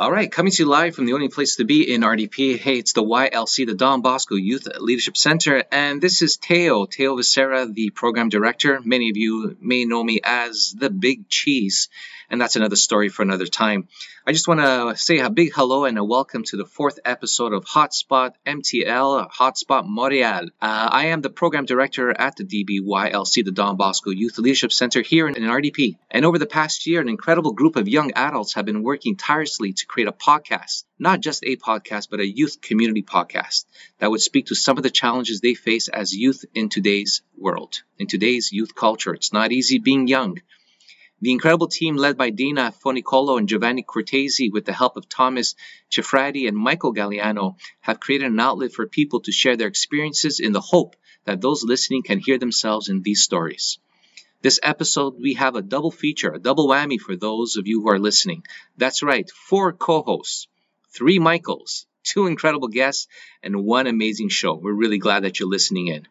All right, coming to you live from the only place to be in RDP. Hey, it's the YLC, the Don Bosco Youth Leadership Center, and this is Teo, Teo Vicera, the program director. Many of you may know me as the Big Cheese and that's another story for another time. I just want to say a big hello and a welcome to the fourth episode of Hotspot MTL, Hotspot Montreal. Uh, I am the program director at the DBYLC, the Don Bosco Youth Leadership Center here in, in RDP. And over the past year, an incredible group of young adults have been working tirelessly to create a podcast, not just a podcast, but a youth community podcast that would speak to some of the challenges they face as youth in today's world, in today's youth culture. It's not easy being young. The incredible team led by Dina Fonicolo and Giovanni Cortesi with the help of Thomas Cifrati and Michael Galliano have created an outlet for people to share their experiences in the hope that those listening can hear themselves in these stories. This episode, we have a double feature, a double whammy for those of you who are listening. That's right, four co-hosts, three Michaels, two incredible guests, and one amazing show. We're really glad that you're listening in.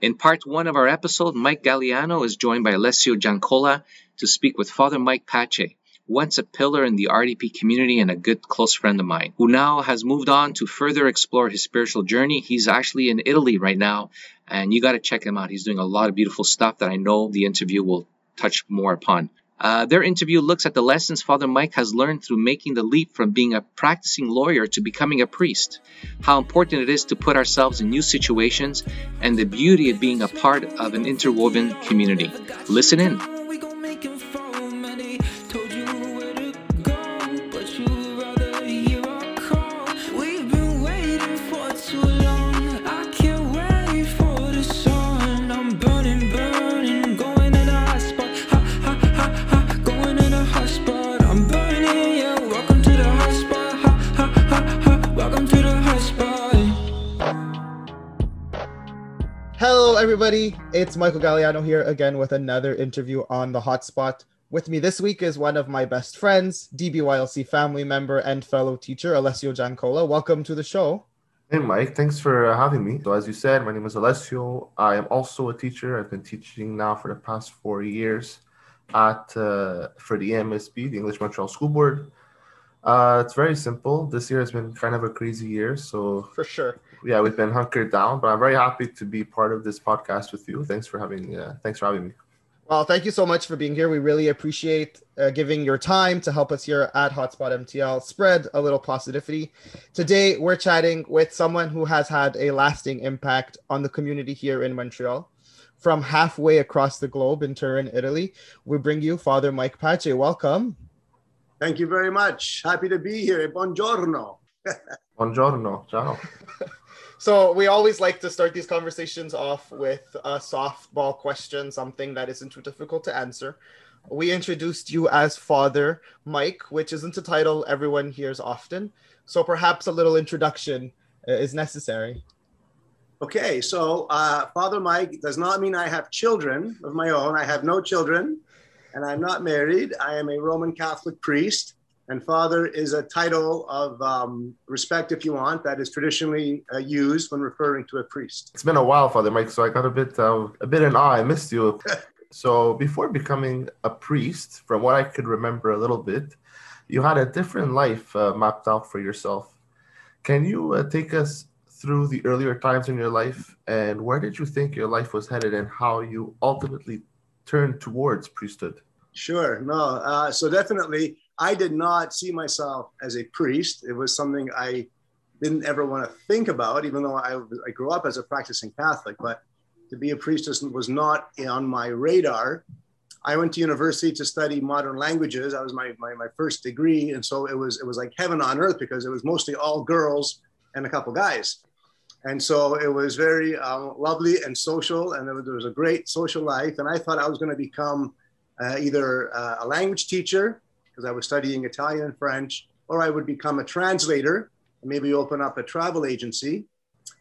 In part one of our episode, Mike Galliano is joined by Alessio Giancola to speak with Father Mike Pace, once a pillar in the RDP community and a good close friend of mine, who now has moved on to further explore his spiritual journey. He's actually in Italy right now, and you got to check him out. He's doing a lot of beautiful stuff that I know the interview will touch more upon. Uh, their interview looks at the lessons Father Mike has learned through making the leap from being a practicing lawyer to becoming a priest, how important it is to put ourselves in new situations, and the beauty of being a part of an interwoven community. Listen in. Everybody. It's Michael Galliano here again with another interview on the Hotspot. With me this week is one of my best friends, DBYLC family member and fellow teacher, Alessio Giancola. Welcome to the show. Hey, Mike. Thanks for having me. So, as you said, my name is Alessio. I am also a teacher. I've been teaching now for the past four years at uh, for the EMSB, the English Montreal School Board. Uh, it's very simple. This year has been kind of a crazy year, so for sure yeah, we've been hunkered down, but I'm very happy to be part of this podcast with you. Thanks for having uh, thanks for having me. Well, thank you so much for being here. We really appreciate uh, giving your time to help us here at Hotspot MTL spread a little positivity. Today, we're chatting with someone who has had a lasting impact on the community here in Montreal. From halfway across the globe in Turin, Italy, we bring you Father Mike Pace. Welcome. Thank you very much. Happy to be here. Buongiorno. Buongiorno. Ciao. So we always like to start these conversations off with a softball question, something that isn't too difficult to answer. We introduced you as Father Mike, which isn't a title everyone hears often. So perhaps a little introduction uh, is necessary. Okay, so uh, Father Mike does not mean I have children of my own. I have no children, and I'm not married. I am a Roman Catholic priest. And father is a title of um, respect, if you want, that is traditionally uh, used when referring to a priest. It's been a while, Father Mike, so I got a bit, uh, a bit in awe. I missed you. so before becoming a priest, from what I could remember a little bit, you had a different life uh, mapped out for yourself. Can you uh, take us through the earlier times in your life and where did you think your life was headed and how you ultimately turned towards priesthood? Sure. No. Uh, so definitely I did not see myself as a priest. It was something I didn't ever want to think about, even though I, I grew up as a practicing Catholic. But to be a priest was not on my radar. I went to university to study modern languages. That was my, my, my first degree. And so it was, it was like heaven on earth because it was mostly all girls and a couple guys. And so it was very um, lovely and social, and there was, there was, a great social life. And I thought I was going to become uh, either uh, a language teacher because I was studying Italian and French, or I would become a translator and maybe open up a travel agency.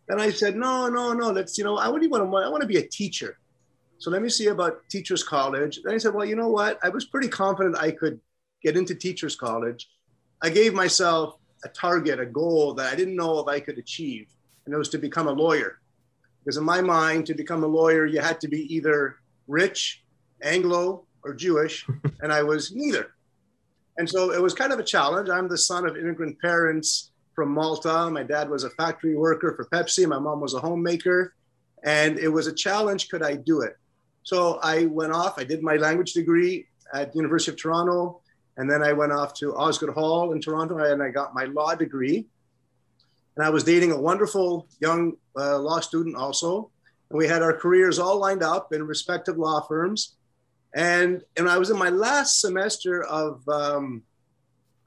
And I said, no, no, no, let's, you know, I really want to, I want to be a teacher. So let me see about teachers college. Then I said, well, you know what? I was pretty confident I could get into teachers college. I gave myself a target, a goal that I didn't know if I could achieve, and it was to become a lawyer. Because in my mind, to become a lawyer, you had to be either rich, Anglo, or Jewish, and I was neither. And so it was kind of a challenge. I'm the son of immigrant parents from Malta. My dad was a factory worker for Pepsi. My mom was a homemaker. And it was a challenge. Could I do it? So I went off. I did my language degree at University of Toronto. And then I went off to Osgoode Hall in Toronto and I got my law degree. And I was dating a wonderful young uh, law student also. And we had our careers all lined up in respective law firms. And, and I was in my last semester of um,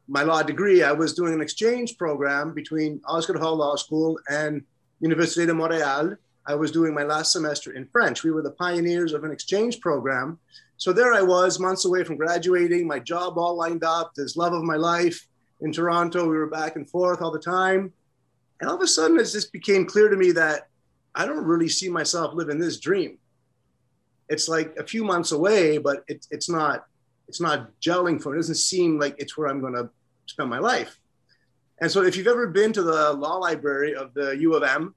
my law degree. I was doing an exchange program between Osgoode Hall Law School and Université de Montréal. I was doing my last semester in French. We were the pioneers of an exchange program. So there I was, months away from graduating, my job all lined up, this love of my life in Toronto. We were back and forth all the time. And all of a sudden, it just became clear to me that I don't really see myself living this dream. It's like a few months away, but it, it's not it's not gelling for. It doesn't seem like it's where I'm going to spend my life. And so, if you've ever been to the law library of the U of M,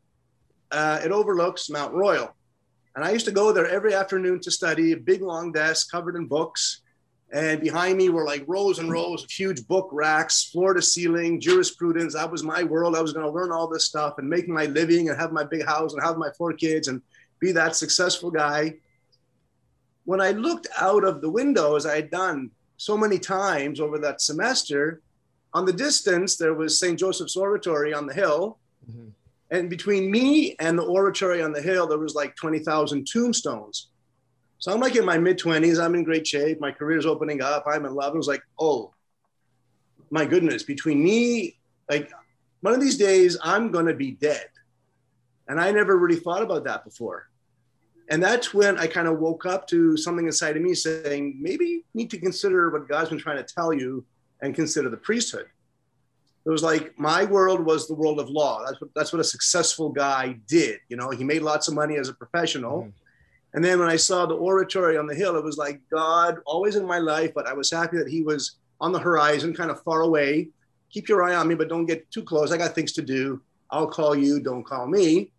uh, it overlooks Mount Royal. And I used to go there every afternoon to study, a big long desk covered in books. And behind me were like rows and rows of huge book racks, floor to ceiling, jurisprudence. That was my world. I was going to learn all this stuff and make my living and have my big house and have my four kids and be that successful guy. When I looked out of the window, as I had done so many times over that semester, on the distance, there was St. Joseph's Oratory on the hill. Mm-hmm. And between me and the oratory on the hill, there was like 20,000 tombstones. So I'm like in my mid 20s. I'm in great shape. My career's opening up. I'm in love. I was like, oh, my goodness, between me, like one of these days, I'm going to be dead. And I never really thought about that before. And that's when I kind of woke up to something inside of me saying, maybe you need to consider what God's been trying to tell you and consider the priesthood. It was like my world was the world of law. That's what, that's what a successful guy did. You know, he made lots of money as a professional. Mm. And then when I saw the oratory on the hill, it was like God always in my life, but I was happy that he was on the horizon, kind of far away. Keep your eye on me, but don't get too close. I got things to do. I'll call you, don't call me.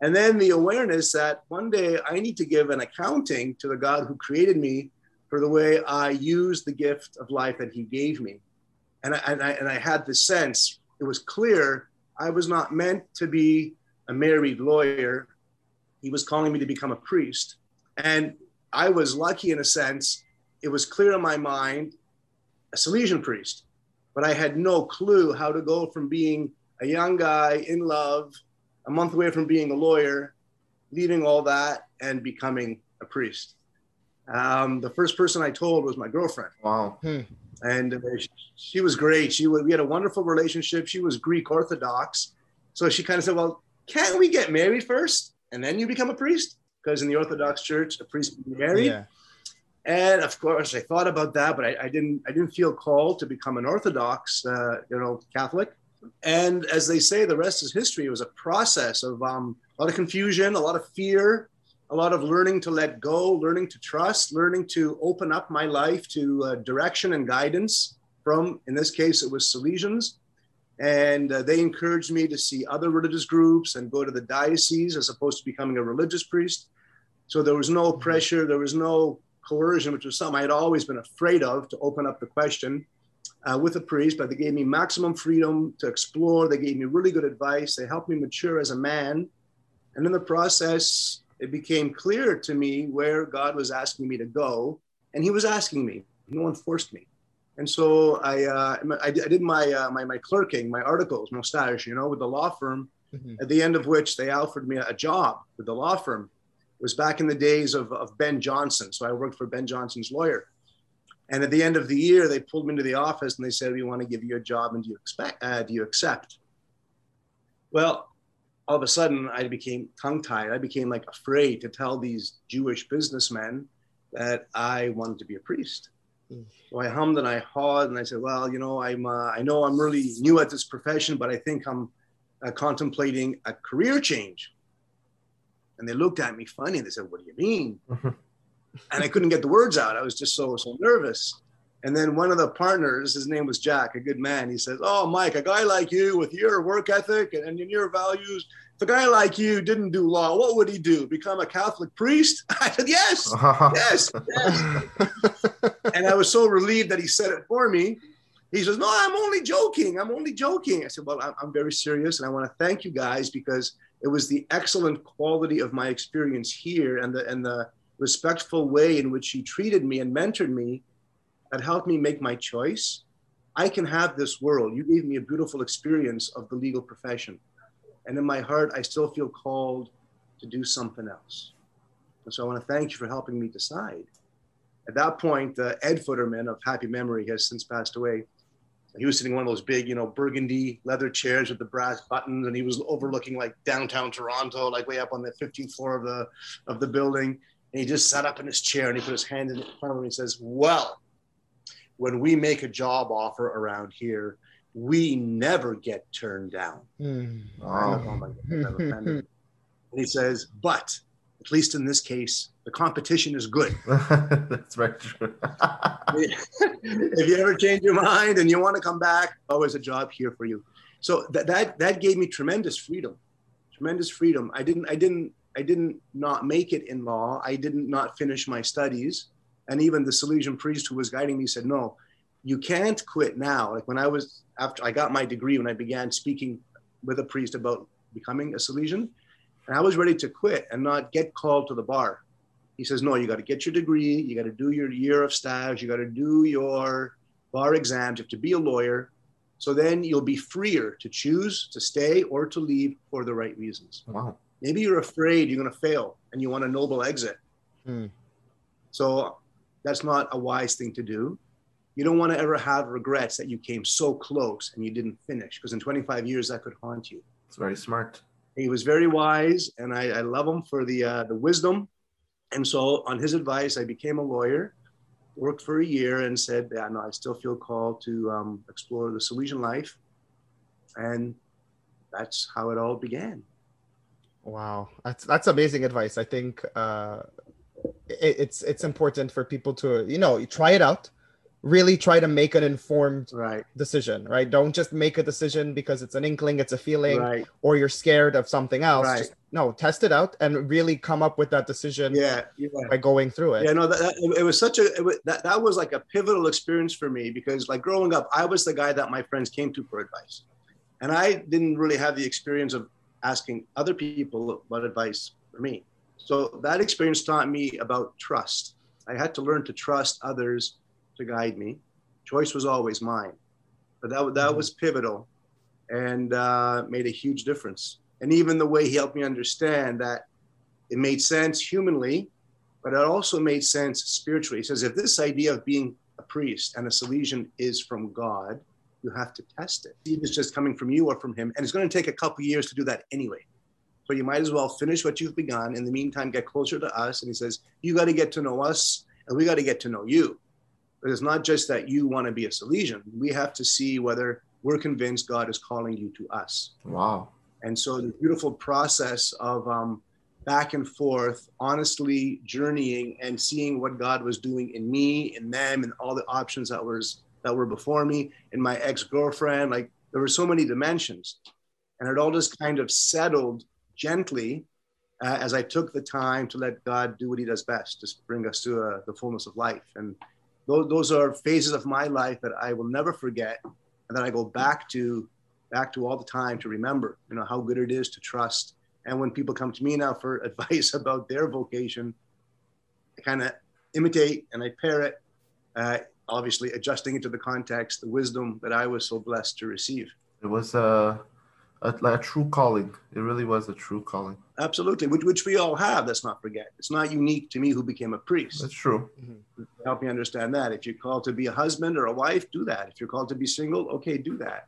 And then the awareness that one day I need to give an accounting to the God who created me for the way I used the gift of life that he gave me. And I, and I, and I had the sense, it was clear I was not meant to be a married lawyer he was calling me to become a priest. And I was lucky in a sense, it was clear in my mind, a Salesian priest, but I had no clue how to go from being a young guy in love, a month away from being a lawyer, leaving all that and becoming a priest. Um, the first person I told was my girlfriend. Wow. Hmm. And uh, she, she, was great. She we had a wonderful relationship. She was Greek Orthodox, so she kind of said, "Well, can't we get married first? and then you become a priest because in the Orthodox Church, a priest can be married. Yeah. And of course, I thought about that, but I, I, didn't. I didn't feel called to become an Orthodox, uh, you know, Catholic. And as they say, the rest is history. It was a process of um, a lot of confusion, a lot of fear, a lot of learning to let go, learning to trust, learning to open up my life to uh, direction and guidance from, in this case, it was Salesians and uh, they encouraged me to see other religious groups and go to the diocese as opposed to becoming a religious priest. So there was no mm-hmm. pressure, there was no coercion, which was something I had always been afraid of to open up the question uh, with a priest. But they gave me maximum freedom to explore. They gave me really good advice. They helped me mature as a man. And in the process, it became clear to me where God was asking me to go. And He was asking me, no one forced me. And so I, uh, I, did my, uh, my, my clerking, my articles, my stage, you know, with the law firm, mm-hmm. at the end of which they offered me a job with the law firm. It was back in the days of, of Ben Johnson. So I worked for Ben Johnson's lawyer. And at the end of the year, they pulled me into the office and they said, we want to give you a job and do you expect, uh, do you accept? Well, all of a sudden I became tongue tied. I became like afraid to tell these Jewish businessmen that I wanted to be a priest. So I hummed and I hawed and I said, well, you know, I'm, uh, I know I'm really new at this profession, but I think I'm uh, contemplating a career change. And they looked at me funny. And they said, what do you mean? And I couldn't get the words out. I was just so, so nervous. And then one of the partners, his name was Jack, a good man. He says, "Oh, Mike, a guy like you with your work ethic and, and your values, if a guy like you didn't do law, what would he do? Become a Catholic priest?" I said, "Yes, yes, yes." and I was so relieved that he said it for me. He says, No, I'm only joking. I'm only joking. I said, Well, I'm, I'm very serious. And I want to thank you guys because it was the excellent quality of my experience here and the, and the respectful way in which he treated me and mentored me that helped me make my choice. I can have this world. You gave me a beautiful experience of the legal profession. And in my heart, I still feel called to do something else. And so I want to thank you for helping me decide. At that point, uh, Ed Footerman of Happy Memory has since passed away. He was sitting in one of those big, you know, burgundy leather chairs with the brass buttons, and he was overlooking like downtown Toronto, like way up on the 15th floor of the of the building. And he just sat up in his chair and he put his hand in front of him and he says, Well, when we make a job offer around here, we never get turned down. Mm. Wow. and he says, but at least in this case, the competition is good. That's right. if you ever change your mind and you want to come back, always a job here for you. So that, that that gave me tremendous freedom, tremendous freedom. I didn't I didn't I didn't not make it in law. I didn't not finish my studies, and even the Salesian priest who was guiding me said, "No, you can't quit now." Like when I was after I got my degree, when I began speaking with a priest about becoming a Salesian, and I was ready to quit and not get called to the bar. He says, No, you got to get your degree. You got to do your year of stage. You got to do your bar exams. You have to be a lawyer. So then you'll be freer to choose to stay or to leave for the right reasons. Wow. Maybe you're afraid you're going to fail and you want a noble exit. Hmm. So that's not a wise thing to do. You don't want to ever have regrets that you came so close and you didn't finish because in 25 years that could haunt you. It's very smart. He was very wise, and I, I love him for the uh, the wisdom. And so, on his advice, I became a lawyer, worked for a year, and said, "Yeah, no, I still feel called to um, explore the Salesian life," and that's how it all began. Wow, that's that's amazing advice. I think uh, it, it's it's important for people to you know try it out really try to make an informed right. decision, right? Don't just make a decision because it's an inkling, it's a feeling, right. or you're scared of something else. Right. Just, no, test it out and really come up with that decision. Yeah, yeah. by going through it. Yeah, no, that, that it was such a was, that that was like a pivotal experience for me because like growing up, I was the guy that my friends came to for advice, and I didn't really have the experience of asking other people what advice for me. So that experience taught me about trust. I had to learn to trust others to guide me. Choice was always mine, but that that mm-hmm. was pivotal, and uh, made a huge difference. And even the way he helped me understand that it made sense humanly, but it also made sense spiritually. He says, if this idea of being a priest and a Salesian is from God, you have to test it. If it's just coming from you or from him, and it's going to take a couple years to do that anyway. So you might as well finish what you've begun. In the meantime, get closer to us. And he says, you got to get to know us, and we got to get to know you. But it's not just that you want to be a Salesian. We have to see whether we're convinced God is calling you to us. Wow. And so the beautiful process of um, back and forth, honestly journeying and seeing what God was doing in me, in them, and all the options that was that were before me, and my ex-girlfriend. Like there were so many dimensions, and it all just kind of settled gently uh, as I took the time to let God do what He does best, just bring us to uh, the fullness of life. And those, those are phases of my life that I will never forget and that I go back to back to all the time to remember, you know, how good it is to trust. And when people come to me now for advice about their vocation, I kind of imitate and I pair it, uh, obviously adjusting it to the context, the wisdom that I was so blessed to receive. It was uh, a, a true calling. It really was a true calling. Absolutely, which, which we all have. Let's not forget. It's not unique to me who became a priest. That's true. Mm-hmm. Help me understand that. If you're called to be a husband or a wife, do that. If you're called to be single, okay, do that.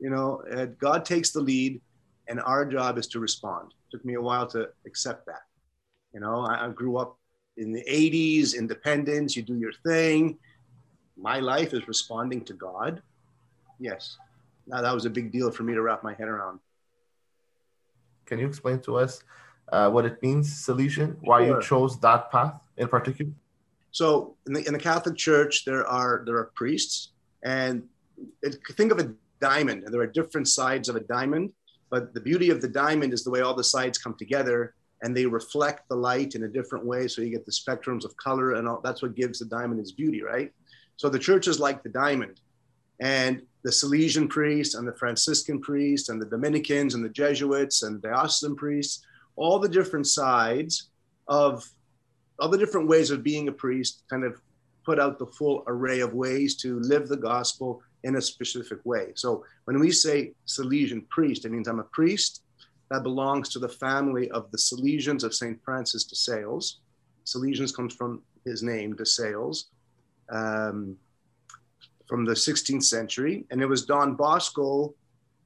You know, uh, God takes the lead, and our job is to respond. It took me a while to accept that. You know, I, I grew up in the 80s, independence, you do your thing. My life is responding to God. Yes, now, that was a big deal for me to wrap my head around. Can you explain to us uh, what it means, Salesian? Why sure. you chose that path in particular? So, in the, in the Catholic Church, there are there are priests, and it, think of a diamond, and there are different sides of a diamond. But the beauty of the diamond is the way all the sides come together and they reflect the light in a different way. So you get the spectrums of color, and all, that's what gives the diamond its beauty, right? So the church is like the diamond. And the Salesian priests and the Franciscan priests and the Dominicans and the Jesuits and the diocesan priests, all the different sides of all the different ways of being a priest kind of put out the full array of ways to live the gospel in a specific way. So when we say Salesian priest, it means I'm a priest that belongs to the family of the Salesians of St. Francis de Sales. Salesians comes from his name, de Sales, um, from the 16th century. And it was Don Bosco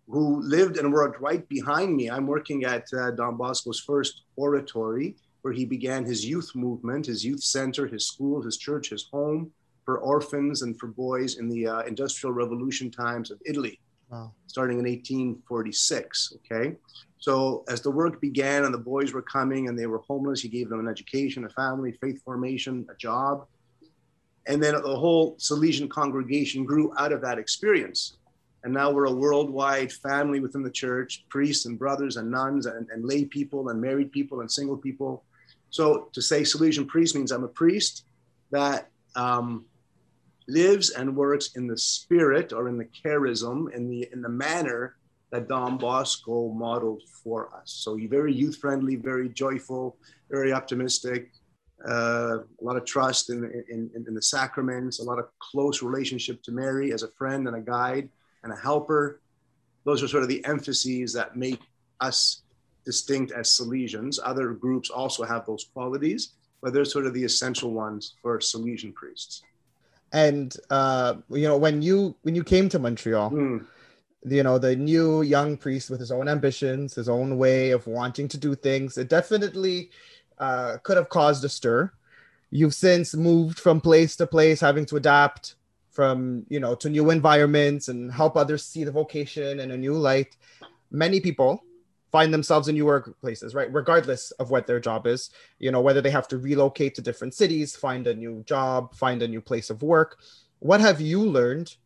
who lived and worked right behind me. I'm working at uh, Don Bosco's first oratory, where he began his youth movement, his youth center, his school, his church, his home for orphans and for boys in the uh, Industrial Revolution times of Italy, wow. starting in 1846. Okay. So as the work began and the boys were coming and they were homeless, he gave them an education, a family, faith formation, a job. And then the whole Salesian congregation grew out of that experience. And now we're a worldwide family within the church, priests and brothers and nuns and, and lay people and married people and single people. So to say Salesian priest means I'm a priest that um, lives and works in the spirit or in the charism, in the in the manner that Don Bosco modeled for us. So very youth friendly, very joyful, very optimistic, uh, a lot of trust in, in, in, the sacraments, a lot of close relationship to Mary as a friend and a guide and a helper. Those are sort of the emphases that make us distinct as Salesians. Other groups also have those qualities, but they're sort of the essential ones for Salesian priests. And uh, you know, when you when you came to Montreal, mm. you know, the new young priest with his own ambitions, his own way of wanting to do things, it definitely uh, could have caused a stir. You've since moved from place to place, having to adapt from you know to new environments and help others see the vocation in a new light. Many people find themselves in new workplaces, right? Regardless of what their job is, you know, whether they have to relocate to different cities, find a new job, find a new place of work. What have you learned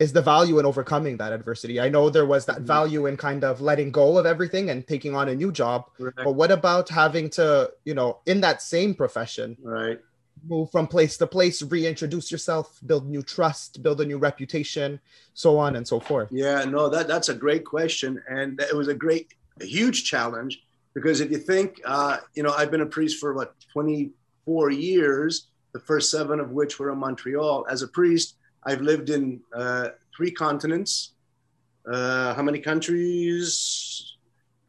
is the value in overcoming that adversity. I know there was that mm-hmm. value in kind of letting go of everything and taking on a new job. Right. But what about having to, you know, in that same profession, right, move from place to place, reintroduce yourself, build new trust, build a new reputation, so on and so forth? Yeah, no, that that's a great question, and it was a great, a huge challenge because if you think, uh, you know, I've been a priest for what 24 years, the first seven of which were in Montreal. As a priest, I've lived in uh, three continents. Uh, how many countries?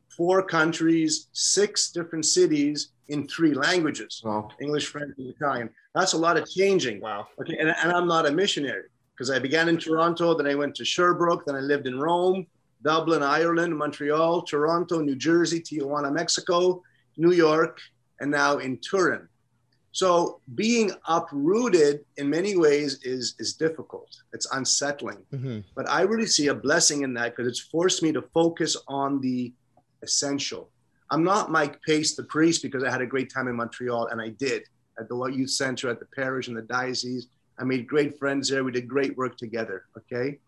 Four countries, six different cities in three languages wow. English, French, and Italian. That's a lot of changing. Wow. Okay. And, and I'm not a missionary because I began in Toronto, then I went to Sherbrooke, then I lived in Rome, Dublin, Ireland, Montreal, Toronto, New Jersey, Tijuana, Mexico, New York, and now in Turin. So being uprooted in many ways is is difficult. It's unsettling. Mm-hmm. But I really see a blessing in that because it's forced me to focus on the essential. I'm not Mike Pace, the priest, because I had a great time in Montreal, and I did at the Youth Center, at the parish, and the diocese. I made great friends there. We did great work together. Okay.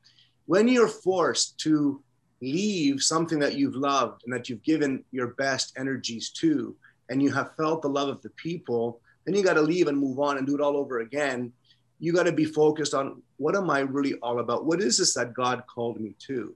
When you're forced to leave something that you've loved and that you've given your best energies to, and you have felt the love of the people, then you got to leave and move on and do it all over again. You got to be focused on what am I really all about? What is this that God called me to?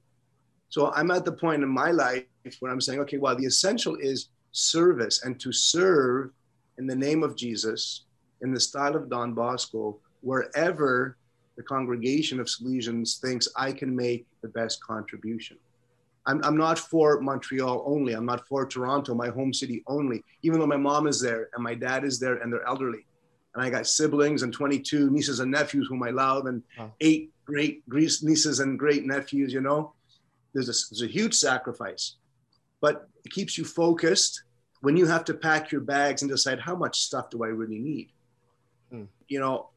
So I'm at the point in my life where I'm saying, okay, well, the essential is service and to serve in the name of Jesus in the style of Don Bosco, wherever the congregation of Salesians thinks I can make the best contribution. I'm, I'm not for Montreal only. I'm not for Toronto, my home city only, even though my mom is there and my dad is there and they're elderly. And I got siblings and 22 nieces and nephews whom I love and wow. eight great nieces and great nephews, you know. There's a, there's a huge sacrifice, but it keeps you focused when you have to pack your bags and decide how much stuff do I really need. Hmm. You know,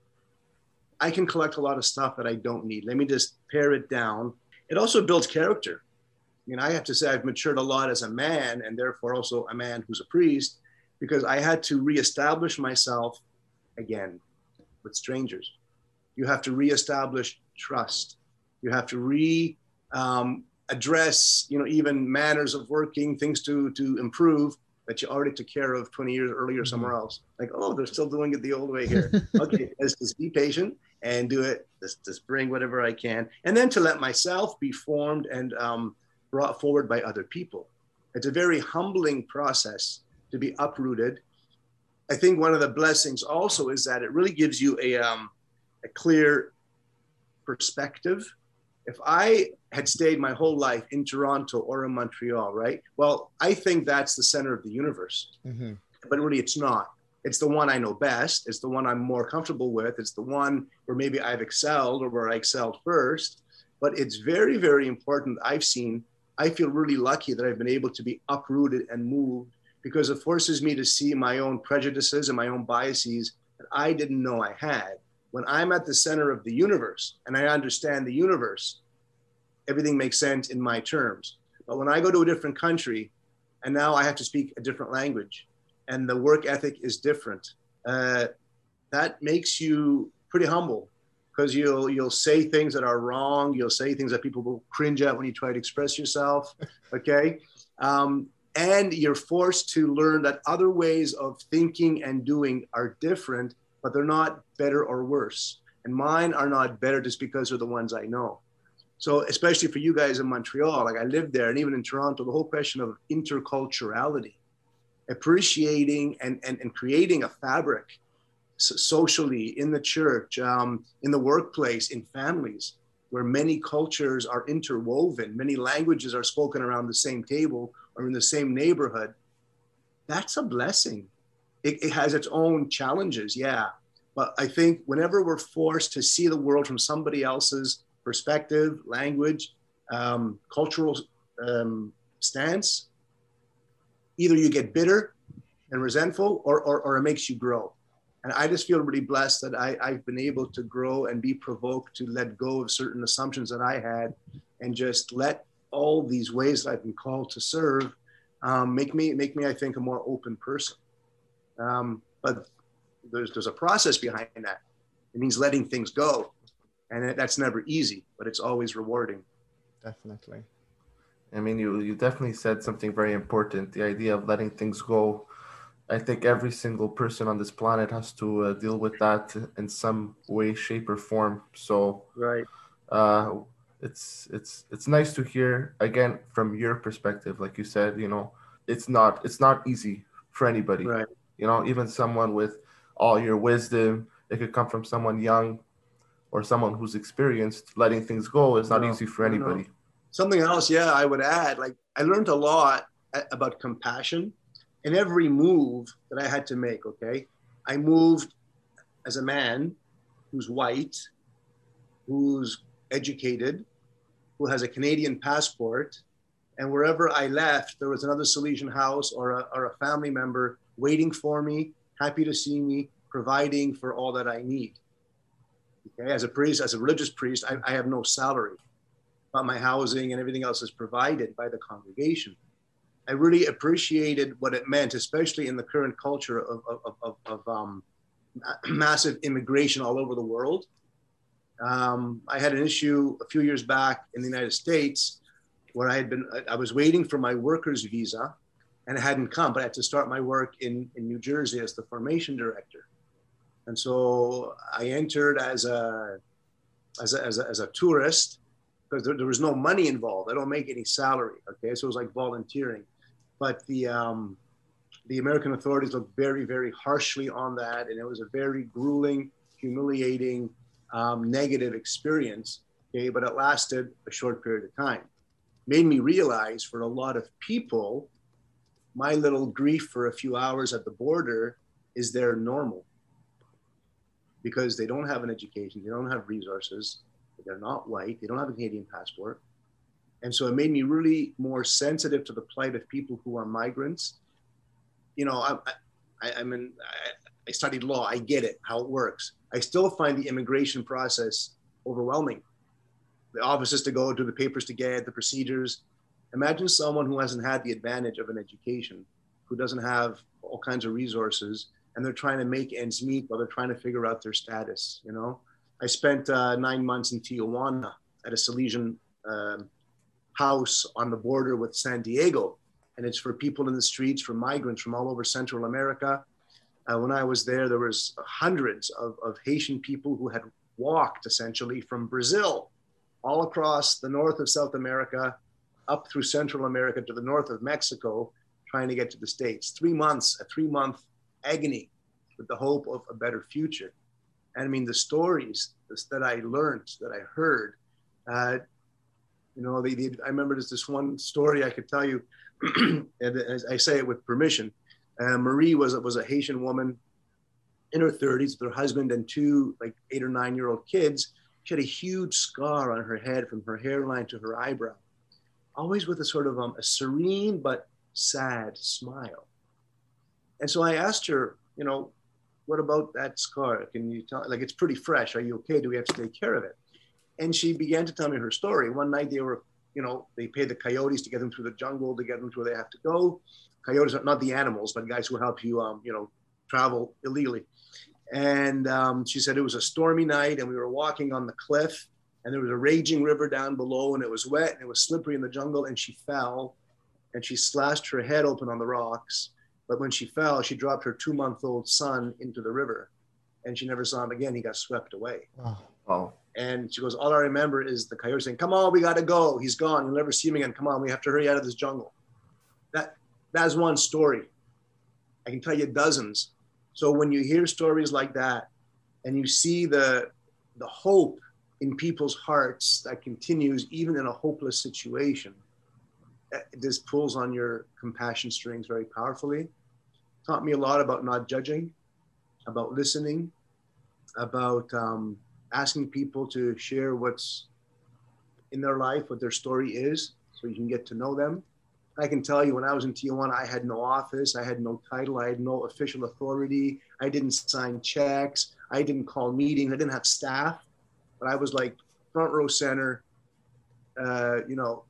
I can collect a lot of stuff that I don't need. Let me just pare it down. It also builds character mean, I have to say I've matured a lot as a man, and therefore also a man who's a priest, because I had to reestablish myself again with strangers. You have to reestablish trust. You have to re um, address, you know, even manners of working, things to to improve. that you already took care of 20 years earlier somewhere else. Like, oh, they're still doing it the old way here. okay, let's just be patient and do it. Just, just bring whatever I can. And then to let myself be formed and um, brought forward by other people. It's a very humbling process to be uprooted. I think one of the blessings also is that it really gives you a, um, a clear perspective. If I had stayed my whole life in Toronto or in Montreal, right? Well, I think that's the center of the universe. Mm-hmm. But really, it's not. It's the one I know best. It's the one I'm more comfortable with. It's the one where maybe I've excelled or where I excelled first. But it's very, very important. I've seen, I feel really lucky that I've been able to be uprooted and moved because it forces me to see my own prejudices and my own biases that I didn't know I had. When I'm at the center of the universe and I understand the universe, everything makes sense in my terms. But when I go to a different country and now I have to speak a different language and the work ethic is different, uh, that makes you pretty humble because you'll you'll say things that are wrong. You'll say things that people will cringe at when you try to express yourself. Okay, um, and you're forced to learn that other ways of thinking and doing are different, but they're not better or worse. And mine are not better just because they're the ones I know. So, especially for you guys in Montreal, like I lived there, and even in Toronto, the whole question of interculturality, appreciating and, and, and creating a fabric socially in the church, um, in the workplace, in families, where many cultures are interwoven, many languages are spoken around the same table or in the same neighborhood. That's a blessing. It, it has its own challenges, yeah. But I think whenever we're forced to see the world from somebody else's perspective, language, um, cultural um, stance, either you get bitter and resentful or, or, or, it makes you grow. And I just feel really blessed that I, I've been able to grow and be provoked to let go of certain assumptions that I had and just let all these ways that I've been called to serve um, make me, make me, I think, a more open person. Um, but there's, there's a process behind that. It means letting things go and that's never easy, but it's always rewarding. Definitely. I mean, you you definitely said something very important. The idea of letting things go. I think every single person on this planet has to uh, deal with that in some way, shape, or form. So, right. Uh, it's it's it's nice to hear again from your perspective. Like you said, you know, it's not it's not easy for anybody. Right. You know, even someone with all your wisdom, it could come from someone young or someone who's experienced letting things go is not no, easy for anybody. No. Something else, yeah, I would add, like I learned a lot about compassion in every move that I had to make. Okay. I moved as a man who's white, who's educated, who has a Canadian passport. And wherever I left, there was another Salesian house or a, or a family member waiting for me, happy to see me, providing for all that I need. Okay, as a priest, as a religious priest, I, I have no salary, but my housing and everything else is provided by the congregation. I really appreciated what it meant, especially in the current culture of, of, of, of um, massive immigration all over the world. Um, I had an issue a few years back in the United States where I had been, I was waiting for my worker's visa and it hadn't come, but I had to start my work in, in New Jersey as the formation director. And so I entered as a, as a, as a, as a tourist because there, there, was no money involved. I don't make any salary. Okay. So it was like volunteering. But the, um, the American authorities looked very, very harshly on that. And it was a very grueling, humiliating, um, negative experience. Okay. But it lasted a short period of time. Made me realize for a lot of people, my little grief for a few hours at the border is their normal because they don't have an education, they don't have resources, they're not white, they don't have a Canadian passport. And so it made me really more sensitive to the plight of people who are migrants. You know, I, I, I mean, I, I studied law, I get it, how it works. I still find the immigration process overwhelming. The offices to go to, the papers to get, the procedures. Imagine someone who hasn't had the advantage of an education, who doesn't have all kinds of resources, and they're trying to make ends meet while they're trying to figure out their status. You know, I spent uh, nine months in Tijuana at a Salesian um, house on the border with San Diego, and it's for people in the streets, for migrants from all over Central America. Uh, when I was there, there was hundreds of, of Haitian people who had walked essentially from Brazil all across the north of South America, up through Central America to the north of Mexico, trying to get to the States. Three months, a three month agony with the hope of a better future. And I mean, the stories that I learned, that I heard, uh, you know, they, they, I remember there's this one story I could tell you, and I say it with permission. Uh, Marie was, was a Haitian woman in her 30s with her husband and two like eight or nine year old kids. She had a huge scar on her head from her hairline to her eyebrow, always with a sort of um, a serene but sad smile. And so I asked her, you know, what about that scar? Can you tell? Like, it's pretty fresh. Are you okay? Do we have to take care of it? And she began to tell me her story. One night they were, you know, they paid the coyotes to get them through the jungle to get them to where they have to go. Coyotes are not the animals, but guys who help you, um, you know, travel illegally. And um, she said it was a stormy night and we were walking on the cliff and there was a raging river down below and it was wet and it was slippery in the jungle and she fell and she slashed her head open on the rocks. But when she fell, she dropped her two month old son into the river and she never saw him again. He got swept away. Oh. oh. And she goes, All I remember is the coyote saying, Come on, we got to go. He's gone. You'll never see him again. Come on, we have to hurry out of this jungle. That, that's one story. I can tell you dozens so when you hear stories like that and you see the, the hope in people's hearts that continues even in a hopeless situation, eh, this pulls on your compassion strings very powerfully. Taught me a lot about not judging, about listening, about um, asking people to share what's in their life, what their story is, so you can get to know them. I can tell you when I was in Tijuana, I had no office, I had no title, I had no official authority, I didn't sign checks, I didn't call meetings, I didn't have staff, but I was like front row center, uh, you know,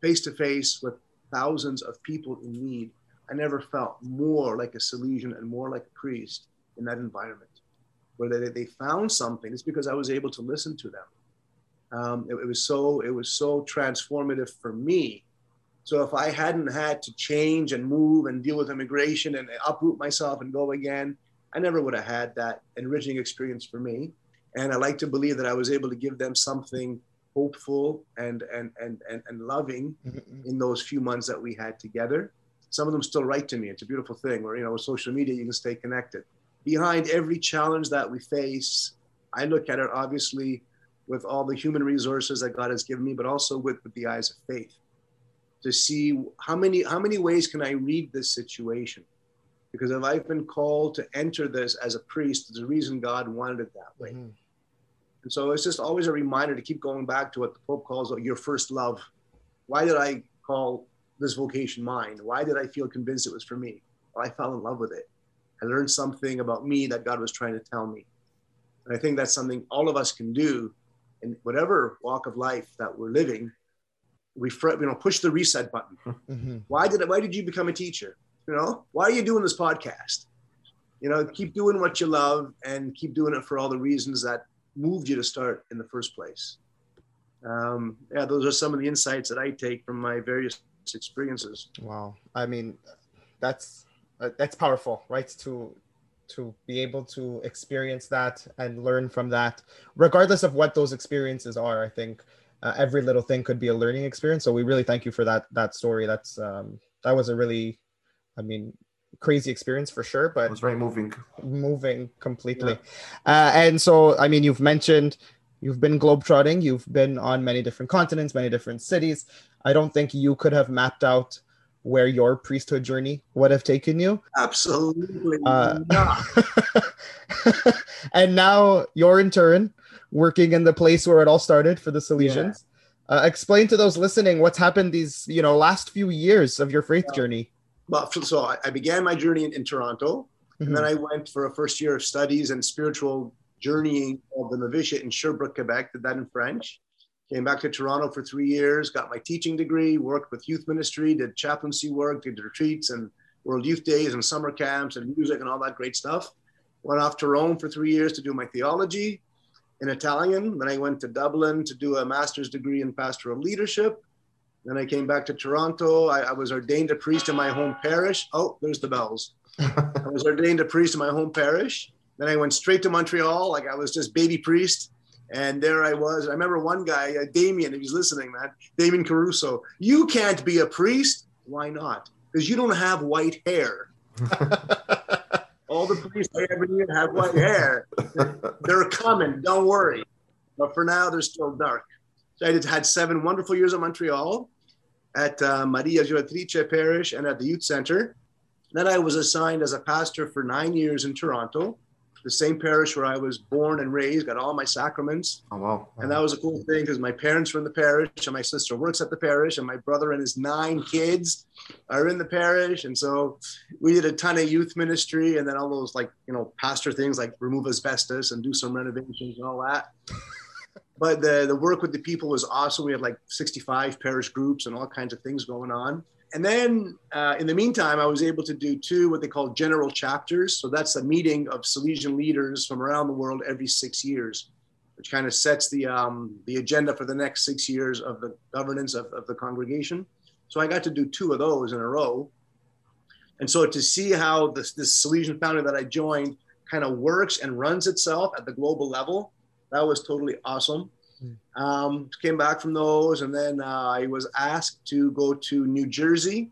face to face with thousands of people in need. I never felt more like a Salesian and more like a priest in that environment where they, they found something. It's because I was able to listen to them. Um, it, it was so it was so transformative for me so if I hadn't had to change and move and deal with immigration and uproot myself and go again, I never would have had that enriching experience for me. And I like to believe that I was able to give them something hopeful and and and and, and loving mm-hmm. in those few months that we had together. Some of them still write to me. It's a beautiful thing where you know with social media you can stay connected. Behind every challenge that we face, I look at it obviously with all the human resources that God has given me, but also with, with the eyes of faith to see how many how many ways can I read this situation? Because if I've been called to enter this as a priest, there's a reason God wanted it that way. Mm-hmm. And so it's just always a reminder to keep going back to what the Pope calls your first love. Why did I call this vocation mine? Why did I feel convinced it was for me? Well, I fell in love with it. I learned something about me that God was trying to tell me. And I think that's something all of us can do in whatever walk of life that we're living refresh, you know, push the reset button. Mm-hmm. Why did why did you become a teacher? You know, why are you doing this podcast? You know, keep doing what you love and keep doing it for all the reasons that moved you to start in the first place. Um, yeah, those are some of the insights that I take from my various experiences. Wow, I mean, that's uh, that's powerful, right? To to be able to experience that and learn from that, regardless of what those experiences are. I think uh, every little thing could be a learning experience. So we really thank you for that that story. That's um, that was a really, I mean, crazy experience for sure. But it was very moving, moving completely. Yeah. Uh, and so, I mean, you've mentioned you've been globetrotting. You've been on many different continents, many different cities. I don't think you could have mapped out where your priesthood journey would have taken you. Absolutely uh, and now you're in Turin working in the place where it all started for the Salesians. Yeah. Uh, explain to those listening what's happened these you know last few years of your faith yeah. journey. Well, so I began my journey in, in Toronto, mm-hmm. and then I went for a first year of studies and spiritual journeying of the novitiate in Sherbrooke, Quebec. Did that in French. Came back to Toronto for three years, got my teaching degree, worked with youth ministry, did chaplaincy work, did retreats and World Youth Days and summer camps and music and all that great stuff. Went off to Rome for three years to do my theology in Italian. Then I went to Dublin to do a master's degree in pastoral leadership. Then I came back to Toronto. I, I was ordained a priest in my home parish. Oh, there's the bells. I was ordained a priest in my home parish. Then I went straight to Montreal, like I was just baby priest. And there I was. I remember one guy, uh, Damien, if he's listening, man, Damien Caruso. You can't be a priest. Why not? Because you don't have white hair. All the priests I ever knew have white hair. They're coming. Don't worry. But for now, they're still dark. So I had seven wonderful years at Montreal, at uh, Maria Ausiliatrice Parish, and at the Youth Center. Then I was assigned as a pastor for nine years in Toronto the same parish where I was born and raised, got all my sacraments. Oh, wow. And that was a cool thing because my parents were in the parish and my sister works at the parish and my brother and his nine kids are in the parish. And so we did a ton of youth ministry and then all those like, you know, pastor things like remove asbestos and do some renovations and all that. but the, the work with the people was awesome. We had like 65 parish groups and all kinds of things going on and then uh, in the meantime, I was able to do two what they call general chapters. So that's a meeting of Salesian leaders from around the world every six years, which kind of sets the um, the agenda for the next six years of the governance of, of the congregation. So I got to do two of those in a row. And so to see how this, this Salesian founder that I joined kind of works and runs itself at the global level, that was totally awesome. Um, came back from those, and then uh, I was asked to go to New Jersey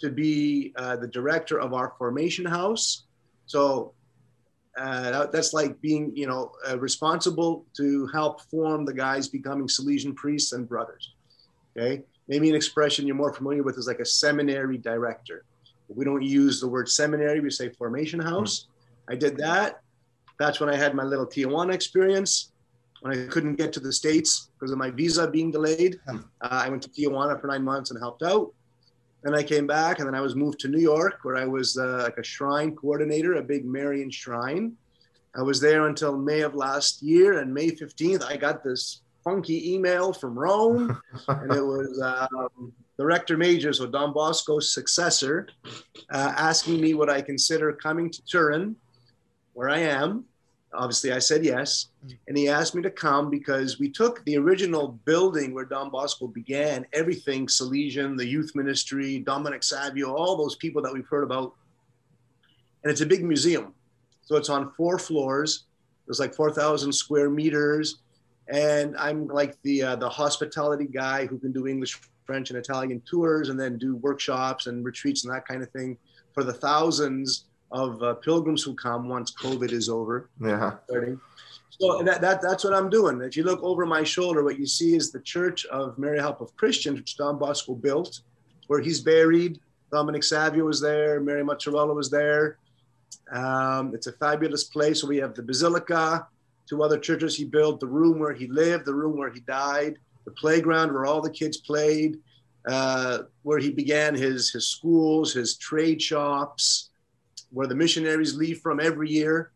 to be uh, the director of our formation house. So uh, that's like being, you know, uh, responsible to help form the guys becoming Salesian priests and brothers. Okay, maybe an expression you're more familiar with is like a seminary director. We don't use the word seminary; we say formation house. I did that. That's when I had my little Tijuana experience when I couldn't get to the States because of my visa being delayed. Uh, I went to Tijuana for nine months and helped out. Then I came back and then I was moved to New York where I was uh, like a shrine coordinator, a big Marian shrine. I was there until May of last year and May 15th, I got this funky email from Rome and it was um, the rector major, so Don Bosco's successor, uh, asking me would I consider coming to Turin, where I am, obviously I said yes. Mm. And he asked me to come because we took the original building where Don Bosco began, everything Salesian, the youth ministry, Dominic Savio, all those people that we've heard about. And it's a big museum. So it's on four floors. There's like 4,000 square meters. And I'm like the, uh, the hospitality guy who can do English, French, and Italian tours and then do workshops and retreats and that kind of thing for the thousands of uh, pilgrims who come once COVID is over. Yeah. Starting. So that, that, that's what I'm doing. If you look over my shoulder, what you see is the Church of Mary Help of Christians, which Don Bosco built, where he's buried. Dominic Savio was there. Mary Mazzarello was there. Um, it's a fabulous place. We have the Basilica, two other churches he built, the room where he lived, the room where he died, the playground where all the kids played, uh, where he began his, his schools, his trade shops, where the missionaries leave from every year,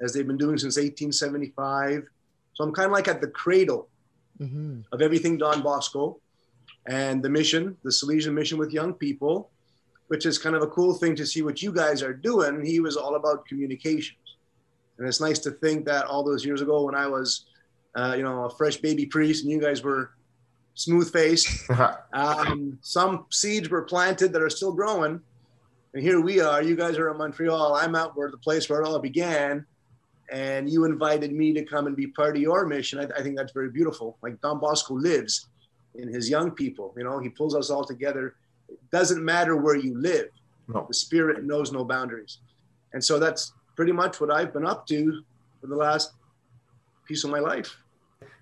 as they've been doing since 1875. So I'm kind of like at the cradle mm-hmm. of everything Don Bosco and the mission, the Salesian mission with young people, which is kind of a cool thing to see what you guys are doing. He was all about communications. And it's nice to think that all those years ago when I was, uh, you know, a fresh baby priest and you guys were smooth faced, um, some seeds were planted that are still growing and here we are. You guys are in Montreal. I'm out where the place where it all began. And you invited me to come and be part of your mission. I, I think that's very beautiful. Like Don Bosco lives in his young people. You know, he pulls us all together. It doesn't matter where you live. No. The spirit knows no boundaries. And so that's pretty much what I've been up to for the last piece of my life.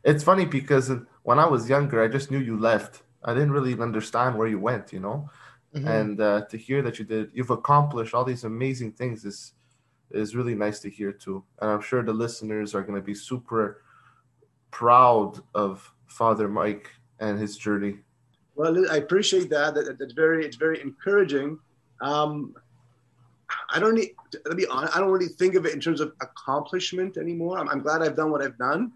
It's funny because when I was younger, I just knew you left. I didn't really understand where you went, you know. Mm-hmm. And uh, to hear that you did, you've accomplished all these amazing things is is really nice to hear too. And I'm sure the listeners are going to be super proud of Father Mike and his journey. Well, I appreciate that. that that's very it's very encouraging. Um, I don't need to be honest. I don't really think of it in terms of accomplishment anymore. I'm, I'm glad I've done what I've done.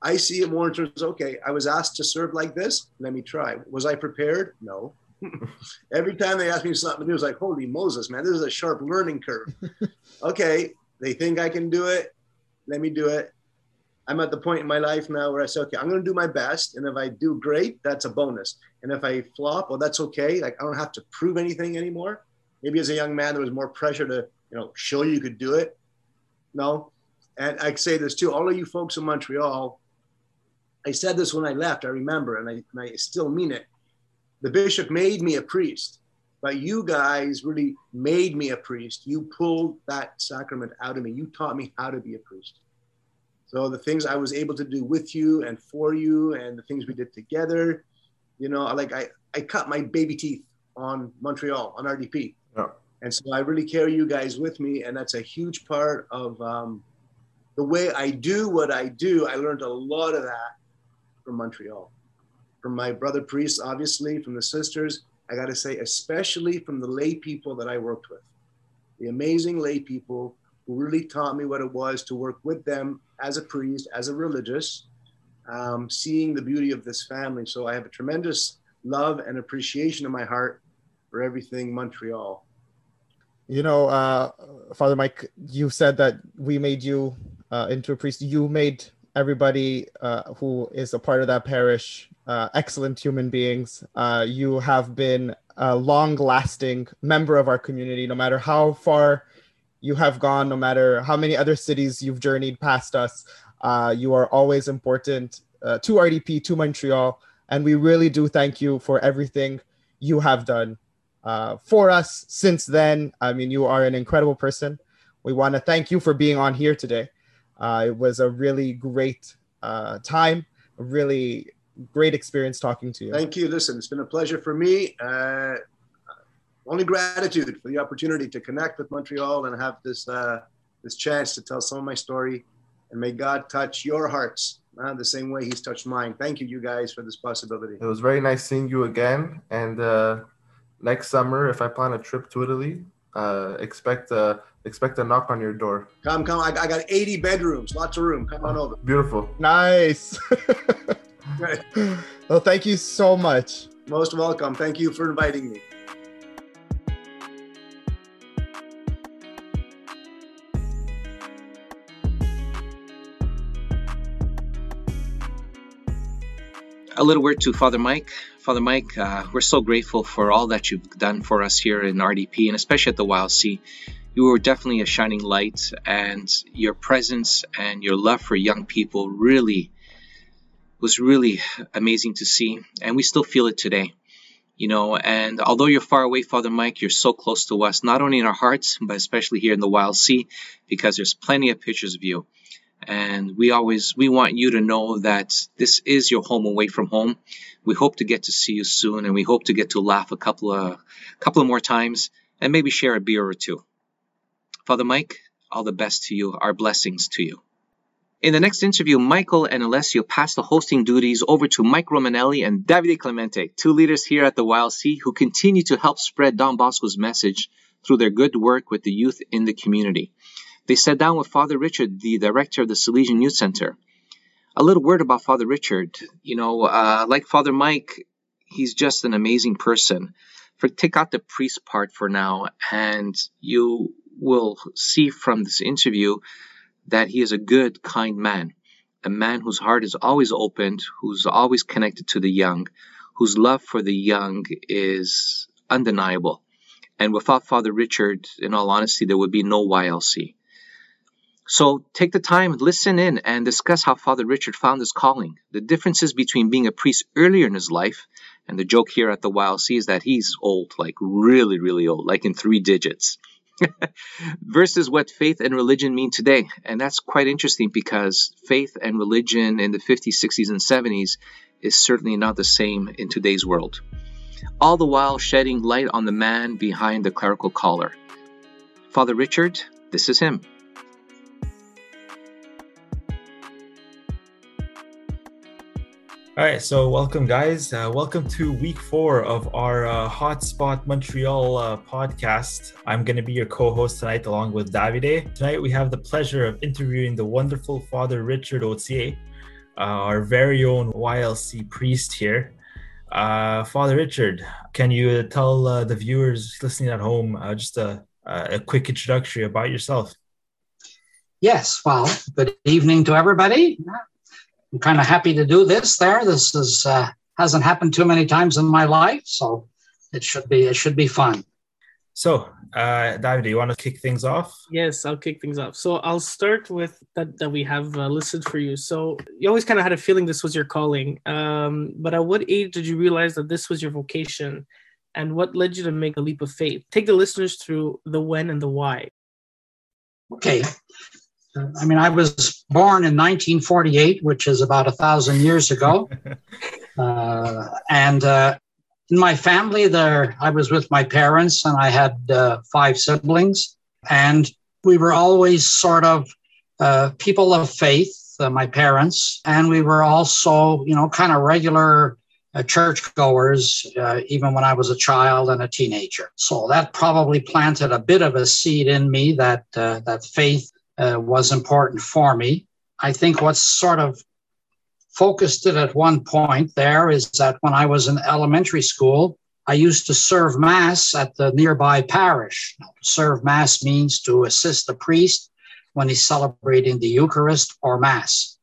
I see it more in terms of okay, I was asked to serve like this. Let me try. Was I prepared? No. Every time they ask me something new, it's like, holy Moses, man, this is a sharp learning curve. okay, they think I can do it. Let me do it. I'm at the point in my life now where I say, okay, I'm going to do my best. And if I do great, that's a bonus. And if I flop, well, that's okay. Like I don't have to prove anything anymore. Maybe as a young man, there was more pressure to, you know, show you could do it. No. And I say this too, all of you folks in Montreal, I said this when I left, I remember, and I, and I still mean it. The bishop made me a priest, but you guys really made me a priest. You pulled that sacrament out of me. You taught me how to be a priest. So the things I was able to do with you and for you, and the things we did together, you know, like I, I cut my baby teeth on Montreal on RDP, Yeah. and so I really carry you guys with me, and that's a huge part of um, the way I do what I do. I learned a lot of that from Montreal, from my brother priests, obviously, from the sisters. I got to say, especially from the lay people that I worked with, the amazing lay people who really taught me what it was to work with them as a priest, as a religious, um, seeing the beauty of this family. So I have a tremendous love and appreciation in my heart for everything Montreal. You know, uh, Father Mike, you said that we made you uh, into a priest. You made everybody uh, who is a part of that parish uh, excellent human beings. Uh, you have been a long lasting member of our community, no matter how far you have gone, no matter how many other cities you've journeyed past us. Uh, you are always important uh, to RDP, to Montreal. And we really do thank you for everything you have done uh, for us since then. I mean, you are an incredible person. We want to thank you for being on here today. Uh, it was a really great uh, time, a really great experience talking to you. Thank you. Listen, it's been a pleasure for me. Uh, only gratitude for the opportunity to connect with Montreal and have this uh, this chance to tell some of my story. And may God touch your hearts uh, the same way He's touched mine. Thank you, you guys, for this possibility. It was very nice seeing you again. And uh, next summer, if I plan a trip to Italy, uh, expect a expect a knock on your door. Come, come. I, I got 80 bedrooms, lots of room. Come on over. Beautiful. Nice. Right. well, thank you so much. Most welcome. Thank you for inviting me. a little word to Father Mike. Father Mike, uh, we're so grateful for all that you've done for us here in RDP and especially at the YLC. You were definitely a shining light, and your presence and your love for young people really was really amazing to see, and we still feel it today. You know, and although you're far away, Father Mike, you're so close to us, not only in our hearts, but especially here in the YLC, because there's plenty of pictures of you and we always we want you to know that this is your home away from home we hope to get to see you soon and we hope to get to laugh a couple of couple of more times and maybe share a beer or two father mike all the best to you our blessings to you in the next interview, Michael and Alessio pass the hosting duties over to Mike Romanelli and Davide Clemente, two leaders here at the YLC who continue to help spread Don Bosco's message through their good work with the youth in the community. They sat down with Father Richard, the director of the Salesian Youth Center. A little word about Father Richard. You know, uh, like Father Mike, he's just an amazing person. For take out the priest part for now, and you will see from this interview that he is a good, kind man, a man whose heart is always opened, who's always connected to the young, whose love for the young is undeniable. And without Father Richard, in all honesty, there would be no YLC. So take the time, listen in, and discuss how Father Richard found his calling, the differences between being a priest earlier in his life, and the joke here at the YLC is that he's old, like really, really old, like in three digits, versus what faith and religion mean today. And that's quite interesting because faith and religion in the 50s, 60s, and 70s is certainly not the same in today's world. All the while shedding light on the man behind the clerical collar. Father Richard, this is him. All right, so welcome, guys. Uh, welcome to week four of our uh, Hotspot Montreal uh, podcast. I'm going to be your co host tonight, along with Davide. Tonight, we have the pleasure of interviewing the wonderful Father Richard Otier, uh, our very own YLC priest here. Uh, Father Richard, can you tell uh, the viewers listening at home just a, a quick introductory about yourself? Yes, well, good evening to everybody. I'm kind of happy to do this there. This is uh, hasn't happened too many times in my life, so it should be it should be fun. So, uh, David, do you want to kick things off? Yes, I'll kick things off. So I'll start with that that we have uh, listed for you. So you always kind of had a feeling this was your calling, um, but at what age did you realize that this was your vocation, and what led you to make a leap of faith? Take the listeners through the when and the why. Okay, I mean, I was born in 1948, which is about a thousand years ago. uh, and uh, in my family, there, I was with my parents, and I had uh, five siblings, and we were always sort of uh, people of faith. Uh, my parents, and we were also, you know, kind of regular uh, churchgoers, uh, even when I was a child and a teenager. So that probably planted a bit of a seed in me that uh, that faith uh, was important for me. I think what sort of focused it at one point there is that when I was in elementary school, I used to serve Mass at the nearby parish. serve Mass means to assist the priest when he's celebrating the Eucharist or Mass.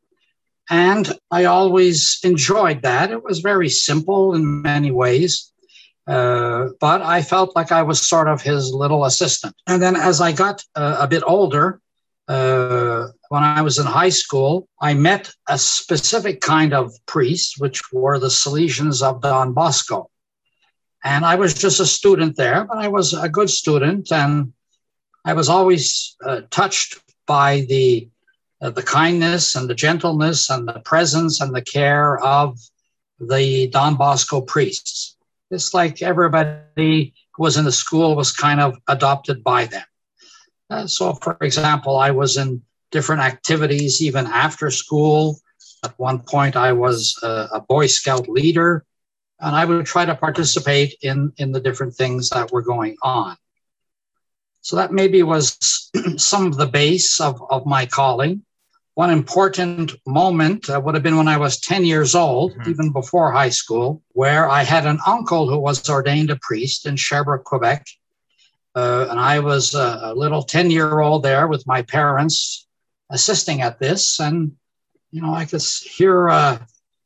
And I always enjoyed that. It was very simple in many ways, uh, but I felt like I was sort of his little assistant. And then as I got uh, a bit older, uh, when I was in high school, I met a specific kind of priest, which were the Salesians of Don Bosco. And I was just a student there, but I was a good student, and I was always uh, touched by the uh, the kindness and the gentleness and the presence and the care of the Don Bosco priests. It's like everybody who was in the school was kind of adopted by them. Uh, so, for example, I was in different activities even after school. At one point, I was a, a Boy Scout leader, and I would try to participate in, in the different things that were going on. So, that maybe was some of the base of, of my calling. One important moment uh, would have been when I was 10 years old, mm-hmm. even before high school, where I had an uncle who was ordained a priest in Sherbrooke, Quebec uh, and I was a, a little 10 year old there with my parents assisting at this. And, you know, I could hear, uh,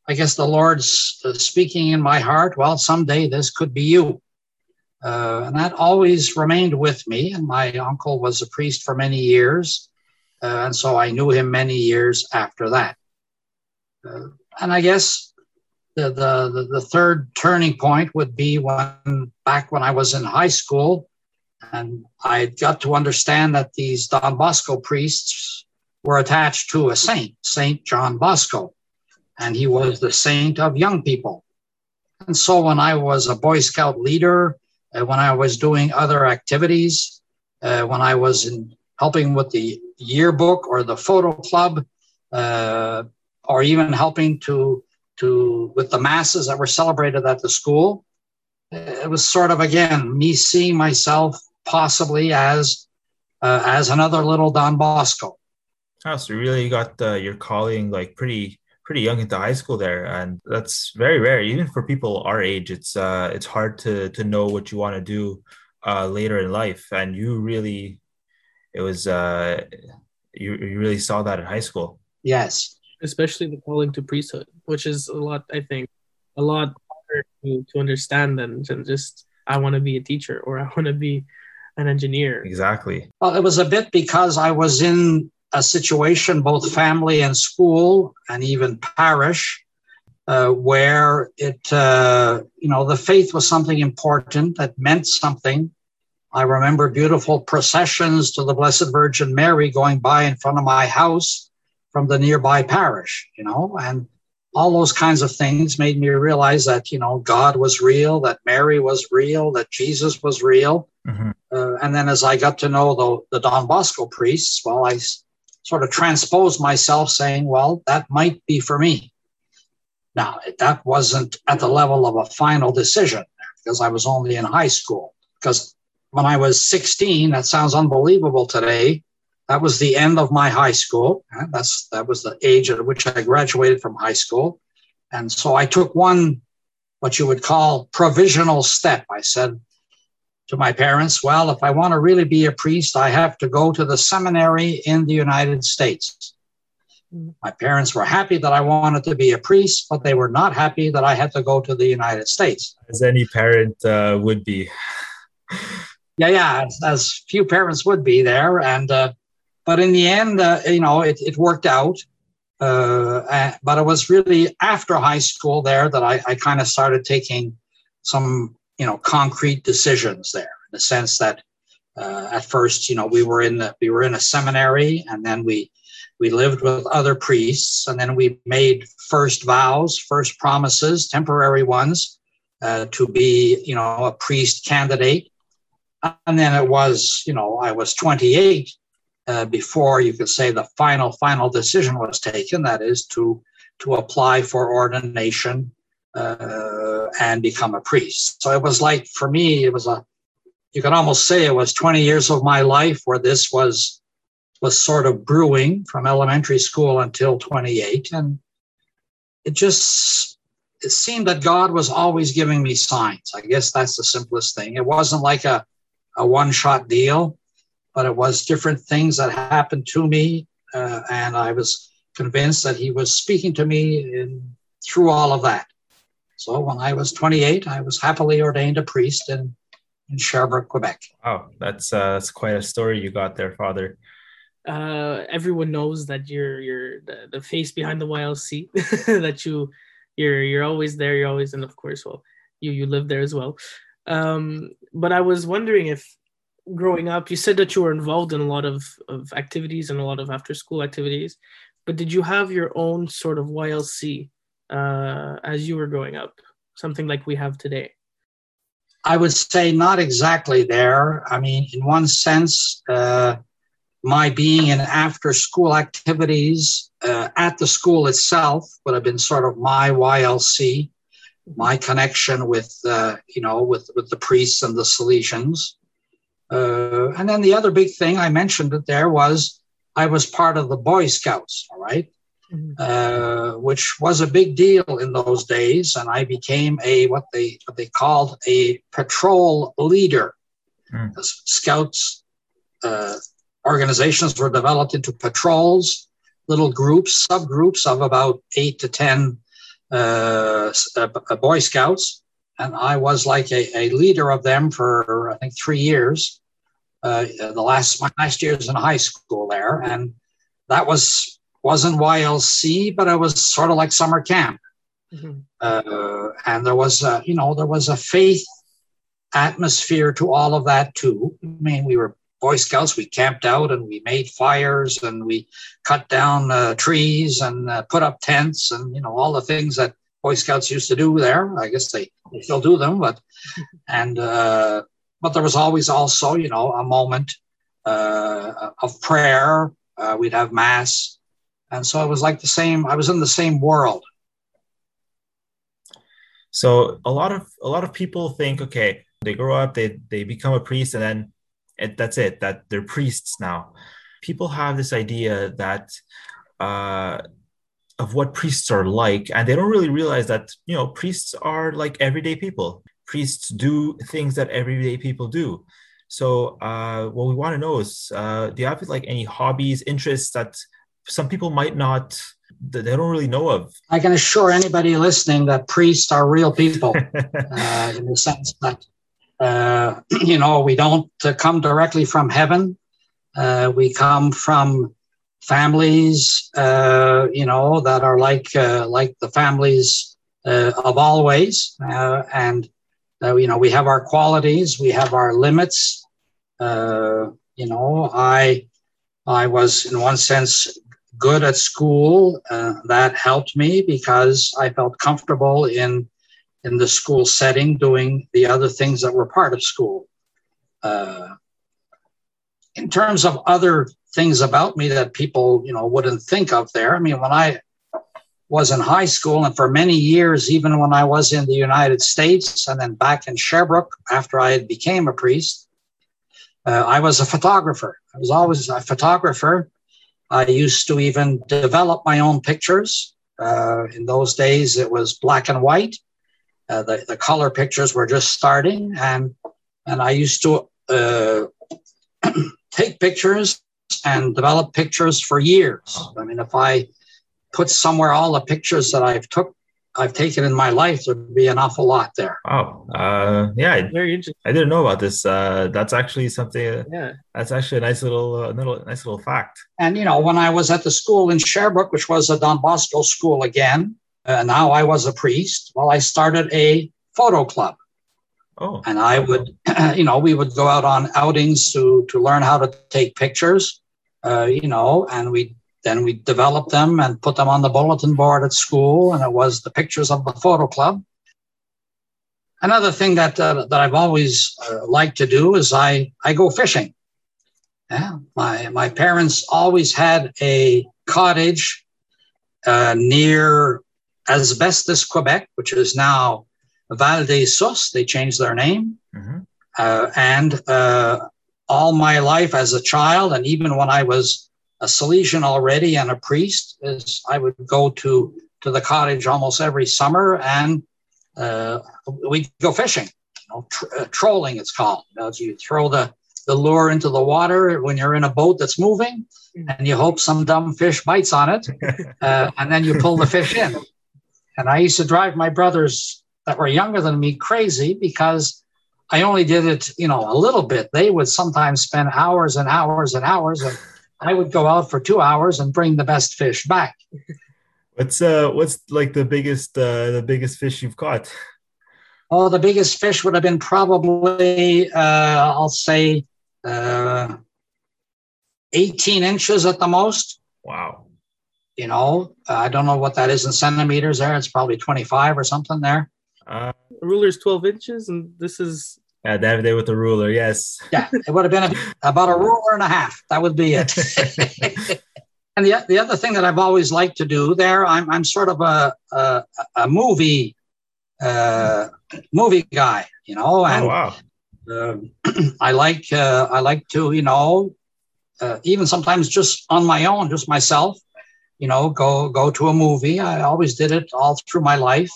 I guess, the Lord's uh, speaking in my heart, well, someday this could be you. Uh, and that always remained with me. And my uncle was a priest for many years. Uh, and so I knew him many years after that. Uh, and I guess the, the, the third turning point would be when back when I was in high school, and I got to understand that these Don Bosco priests were attached to a saint, Saint John Bosco, and he was the saint of young people. And so when I was a Boy Scout leader, uh, when I was doing other activities, uh, when I was in helping with the yearbook or the photo club, uh, or even helping to to with the masses that were celebrated at the school, it was sort of again me seeing myself possibly as uh, as another little Don Bosco. Oh, so you really got uh, your calling like pretty pretty young into high school there, and that's very rare. Even for people our age, it's uh, it's hard to to know what you want to do uh, later in life, and you really, it was uh, you you really saw that in high school. Yes, especially the calling to priesthood, which is a lot. I think a lot harder to, to understand than, than just I want to be a teacher or I want to be an engineer. Exactly. Well, it was a bit because I was in a situation, both family and school, and even parish, uh, where it, uh, you know, the faith was something important that meant something. I remember beautiful processions to the Blessed Virgin Mary going by in front of my house from the nearby parish, you know, and all those kinds of things made me realize that, you know, God was real, that Mary was real, that Jesus was real. Mm-hmm. Uh, and then as I got to know the, the Don Bosco priests, well, I sort of transposed myself saying, well, that might be for me. Now, that wasn't at the level of a final decision because I was only in high school. Because when I was 16, that sounds unbelievable today. That was the end of my high school. That's that was the age at which I graduated from high school. And so I took one, what you would call provisional step. I said, to my parents, well, if I want to really be a priest, I have to go to the seminary in the United States. My parents were happy that I wanted to be a priest, but they were not happy that I had to go to the United States. As any parent uh, would be. yeah, yeah, as, as, few parents would be there. And, uh, but in the end, uh, you know, it, it worked out. Uh, but it was really after high school there that I, I kind of started taking some, you know, concrete decisions there in the sense that uh, at first, you know, we were in the, we were in a seminary and then we, we lived with other priests and then we made first vows, first promises, temporary ones uh, to be, you know, a priest candidate. And then it was, you know, I was 28 uh, before you could say the final final decision was taken that is to to apply for ordination uh, and become a priest. So it was like for me it was a you could almost say it was 20 years of my life where this was was sort of brewing from elementary school until 28 and it just it seemed that god was always giving me signs. I guess that's the simplest thing. It wasn't like a a one shot deal but it was different things that happened to me. Uh, and I was convinced that he was speaking to me in, through all of that. So when I was 28, I was happily ordained a priest in, in Sherbrooke, Quebec. Wow, that's uh, that's quite a story you got there, Father. Uh, everyone knows that you're you're the, the face behind the YLC. that you you're you're always there. You're always, and of course, well, you you live there as well. Um, but I was wondering if growing up you said that you were involved in a lot of, of activities and a lot of after school activities but did you have your own sort of ylc uh, as you were growing up? Something like we have today. I would say not exactly there. I mean in one sense uh, my being in after school activities uh, at the school itself would have been sort of my ylc my connection with uh, you know with with the priests and the salesians uh, and then the other big thing I mentioned it there was I was part of the Boy Scouts, all right? mm-hmm. uh, which was a big deal in those days, and I became a what they what they called a patrol leader. Mm. Scouts uh, organizations were developed into patrols, little groups, subgroups of about eight to ten uh, uh Boy Scouts, and I was like a, a leader of them for I think three years. Uh, the last my last years in high school there, and that was wasn't YLC, but it was sort of like summer camp. Mm-hmm. Uh, and there was a, you know there was a faith atmosphere to all of that too. I mean, we were Boy Scouts. We camped out and we made fires and we cut down uh, trees and uh, put up tents and you know all the things that Boy Scouts used to do there. I guess they, they still do them, but and uh, but there was always also you know a moment uh, of prayer. Uh, we'd have mass, and so it was like the same. I was in the same world. So a lot of a lot of people think, okay, they grow up, they they become a priest, and then it, that's it. That they're priests now. People have this idea that uh, of what priests are like and they don't really realize that you know priests are like everyday people. Priests do things that everyday people do. So uh, what we want to know is uh, do you have like any hobbies interests that some people might not that they don't really know of? I can assure anybody listening that priests are real people uh, in the sense that uh, you know we don't come directly from heaven. Uh, we come from families, uh, you know, that are like uh, like the families uh, of always, uh, and uh, you know, we have our qualities, we have our limits. Uh, you know, I I was in one sense good at school. that helped me because I felt comfortable in in the school setting, doing the other things that were part of school. in terms of other things about me that people, you know, wouldn't think of there. I mean, when I was in high school and for many years, even when I was in the United States and then back in Sherbrooke after I had became a priest, uh, I was a photographer. I was always a photographer. I used to even develop my own pictures. Uh, in those days, it was black and white. Uh, the, the color pictures were just starting. And and I used to uh, take pictures and develop pictures for years. I mean, if I put somewhere all the pictures that I've took I've taken in my life, there'd be an awful lot there. Wow. Uh, yeah, Very interesting. I didn't know about this. Uh, that's actually something. Yeah. That's actually a nice little, uh, little, nice little fact. And you know, when I was at the school in Sherbrooke, which was a Don Bosco school again, uh, now I was a priest. Well, I started a photo club, Oh, and I would, you know, we would go out on outings to to learn how to take pictures, uh, you know, and we then we developed them and put them on the bulletin board at school, and it was the pictures of the photo club. Another thing that uh, that I've always uh, liked to do is I I go fishing. Yeah, my my parents always had a cottage uh, near Asbestos, Quebec, which is now Val des They changed their name. Mhm. Uh, and uh, all my life as a child, and even when I was a Salesian already and a priest, is I would go to to the cottage almost every summer, and uh, we'd go fishing. You know, tr- uh, trolling it's called. You, know, you throw the the lure into the water when you're in a boat that's moving, and you hope some dumb fish bites on it, uh, and then you pull the fish in. And I used to drive my brothers that were younger than me crazy because I only did it, you know, a little bit. They would sometimes spend hours and hours and hours, and I would go out for two hours and bring the best fish back. what's uh, what's like the biggest, uh, the biggest fish you've caught? Oh, the biggest fish would have been probably, uh, I'll say, uh, 18 inches at the most. Wow. You know, I don't know what that is in centimeters there. It's probably 25 or something there. Uh, The ruler's 12 inches, and this is yeah, day with the ruler. Yes. Yeah, it would have been a, about a ruler and a half. That would be it. and the, the other thing that I've always liked to do there, I'm, I'm sort of a, a, a movie uh, movie guy, you know, Oh wow. um, I like uh, I like to you know uh, even sometimes just on my own, just myself, you know, go go to a movie. I always did it all through my life,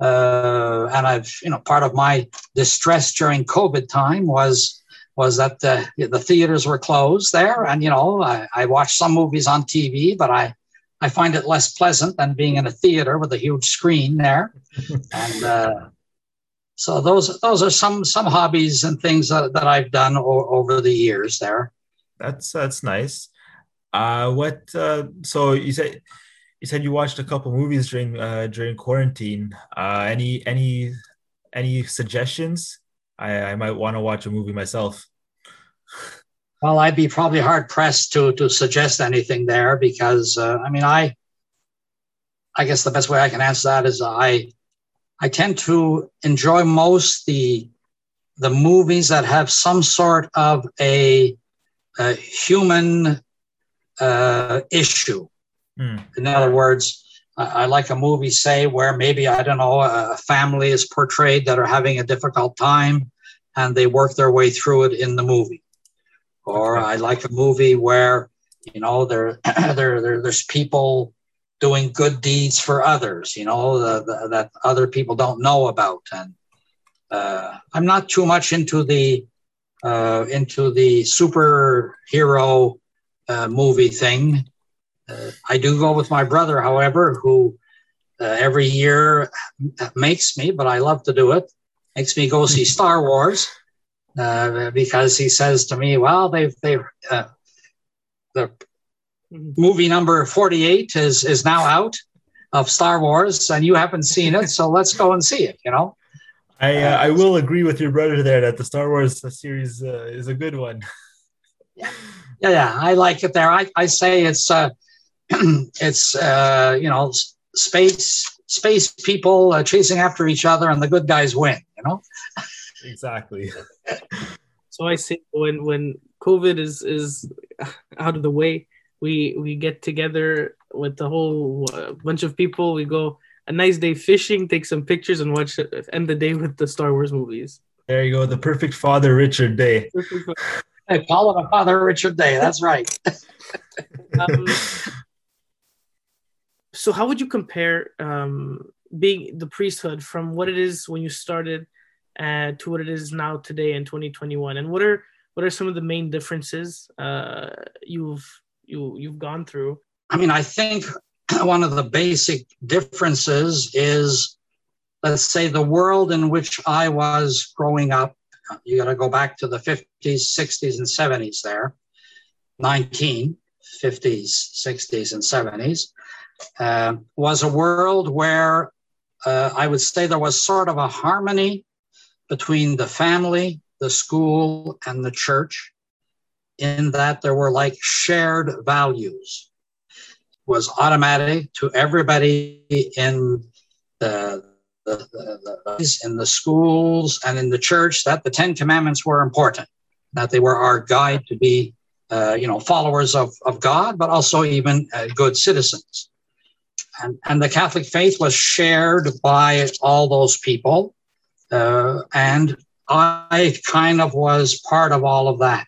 uh, and I've you know part of my distress during COVID time was was that the the theaters were closed there, and you know I, I watched some movies on TV, but I I find it less pleasant than being in a theater with a huge screen there, and. Uh, so those those are some some hobbies and things that, that I've done o- over the years there. That's that's nice. Uh, what? Uh, so you said you said you watched a couple movies during uh, during quarantine. Uh, any any any suggestions? I, I might want to watch a movie myself. Well, I'd be probably hard pressed to to suggest anything there because uh, I mean I I guess the best way I can answer that is I I tend to enjoy most the the movies that have some sort of a, a human uh, issue. Hmm. In other words, I, I like a movie, say, where maybe I don't know a family is portrayed that are having a difficult time, and they work their way through it in the movie. Or Okay. I like a movie where you know there there, there there's people doing good deeds for others, you know, the, the, that other people don't know about. And uh, I'm not too much into the uh, into the superhero uh, movie thing. Uh, I do go with my brother, however, who uh, every year makes me, but I love to do it, makes me go see Star Wars uh, because he says to me, "Well, they've they've uh, the movie number 48 is is now out of Star Wars and you haven't seen it so let's go and see it you know? I uh, I will agree with your brother there that the Star Wars series uh, is a good one. yeah yeah I like it there. I, I say it's uh it's uh you know space space people uh, chasing after each other and the good guys win you know Exactly. so I say when when COVID is is out of the way, we we get together with the whole uh, bunch of people. We go a nice day fishing, take some pictures, and watch end the day with the Star Wars movies. There you go. The perfect father Richard Day. hey, call it a Father Richard Day that's right um, so how would you compare um, being the priesthood from what it is when you started uh, to what it is now today in 2021? And what are what are some of the main differences uh, you've you you've gone through? I mean, I think one of the basic differences is, let's say, the world in which I was growing up. You got to go back to the 50s, 60s, and 70s there, 1950s, 60s, and 70s, uh, was a world where uh, I would say there was sort of a harmony between the family, the school, and the church, in that there were like shared values. It was automatic to everybody in the, the, the, in the schools and in the church that the Ten Commandments were important, that they were our guide to be, uh, you know, followers of, of God, but also even uh, good citizens. And, and the Catholic faith was shared by all those people. Uh, and I kind of was part of all of that.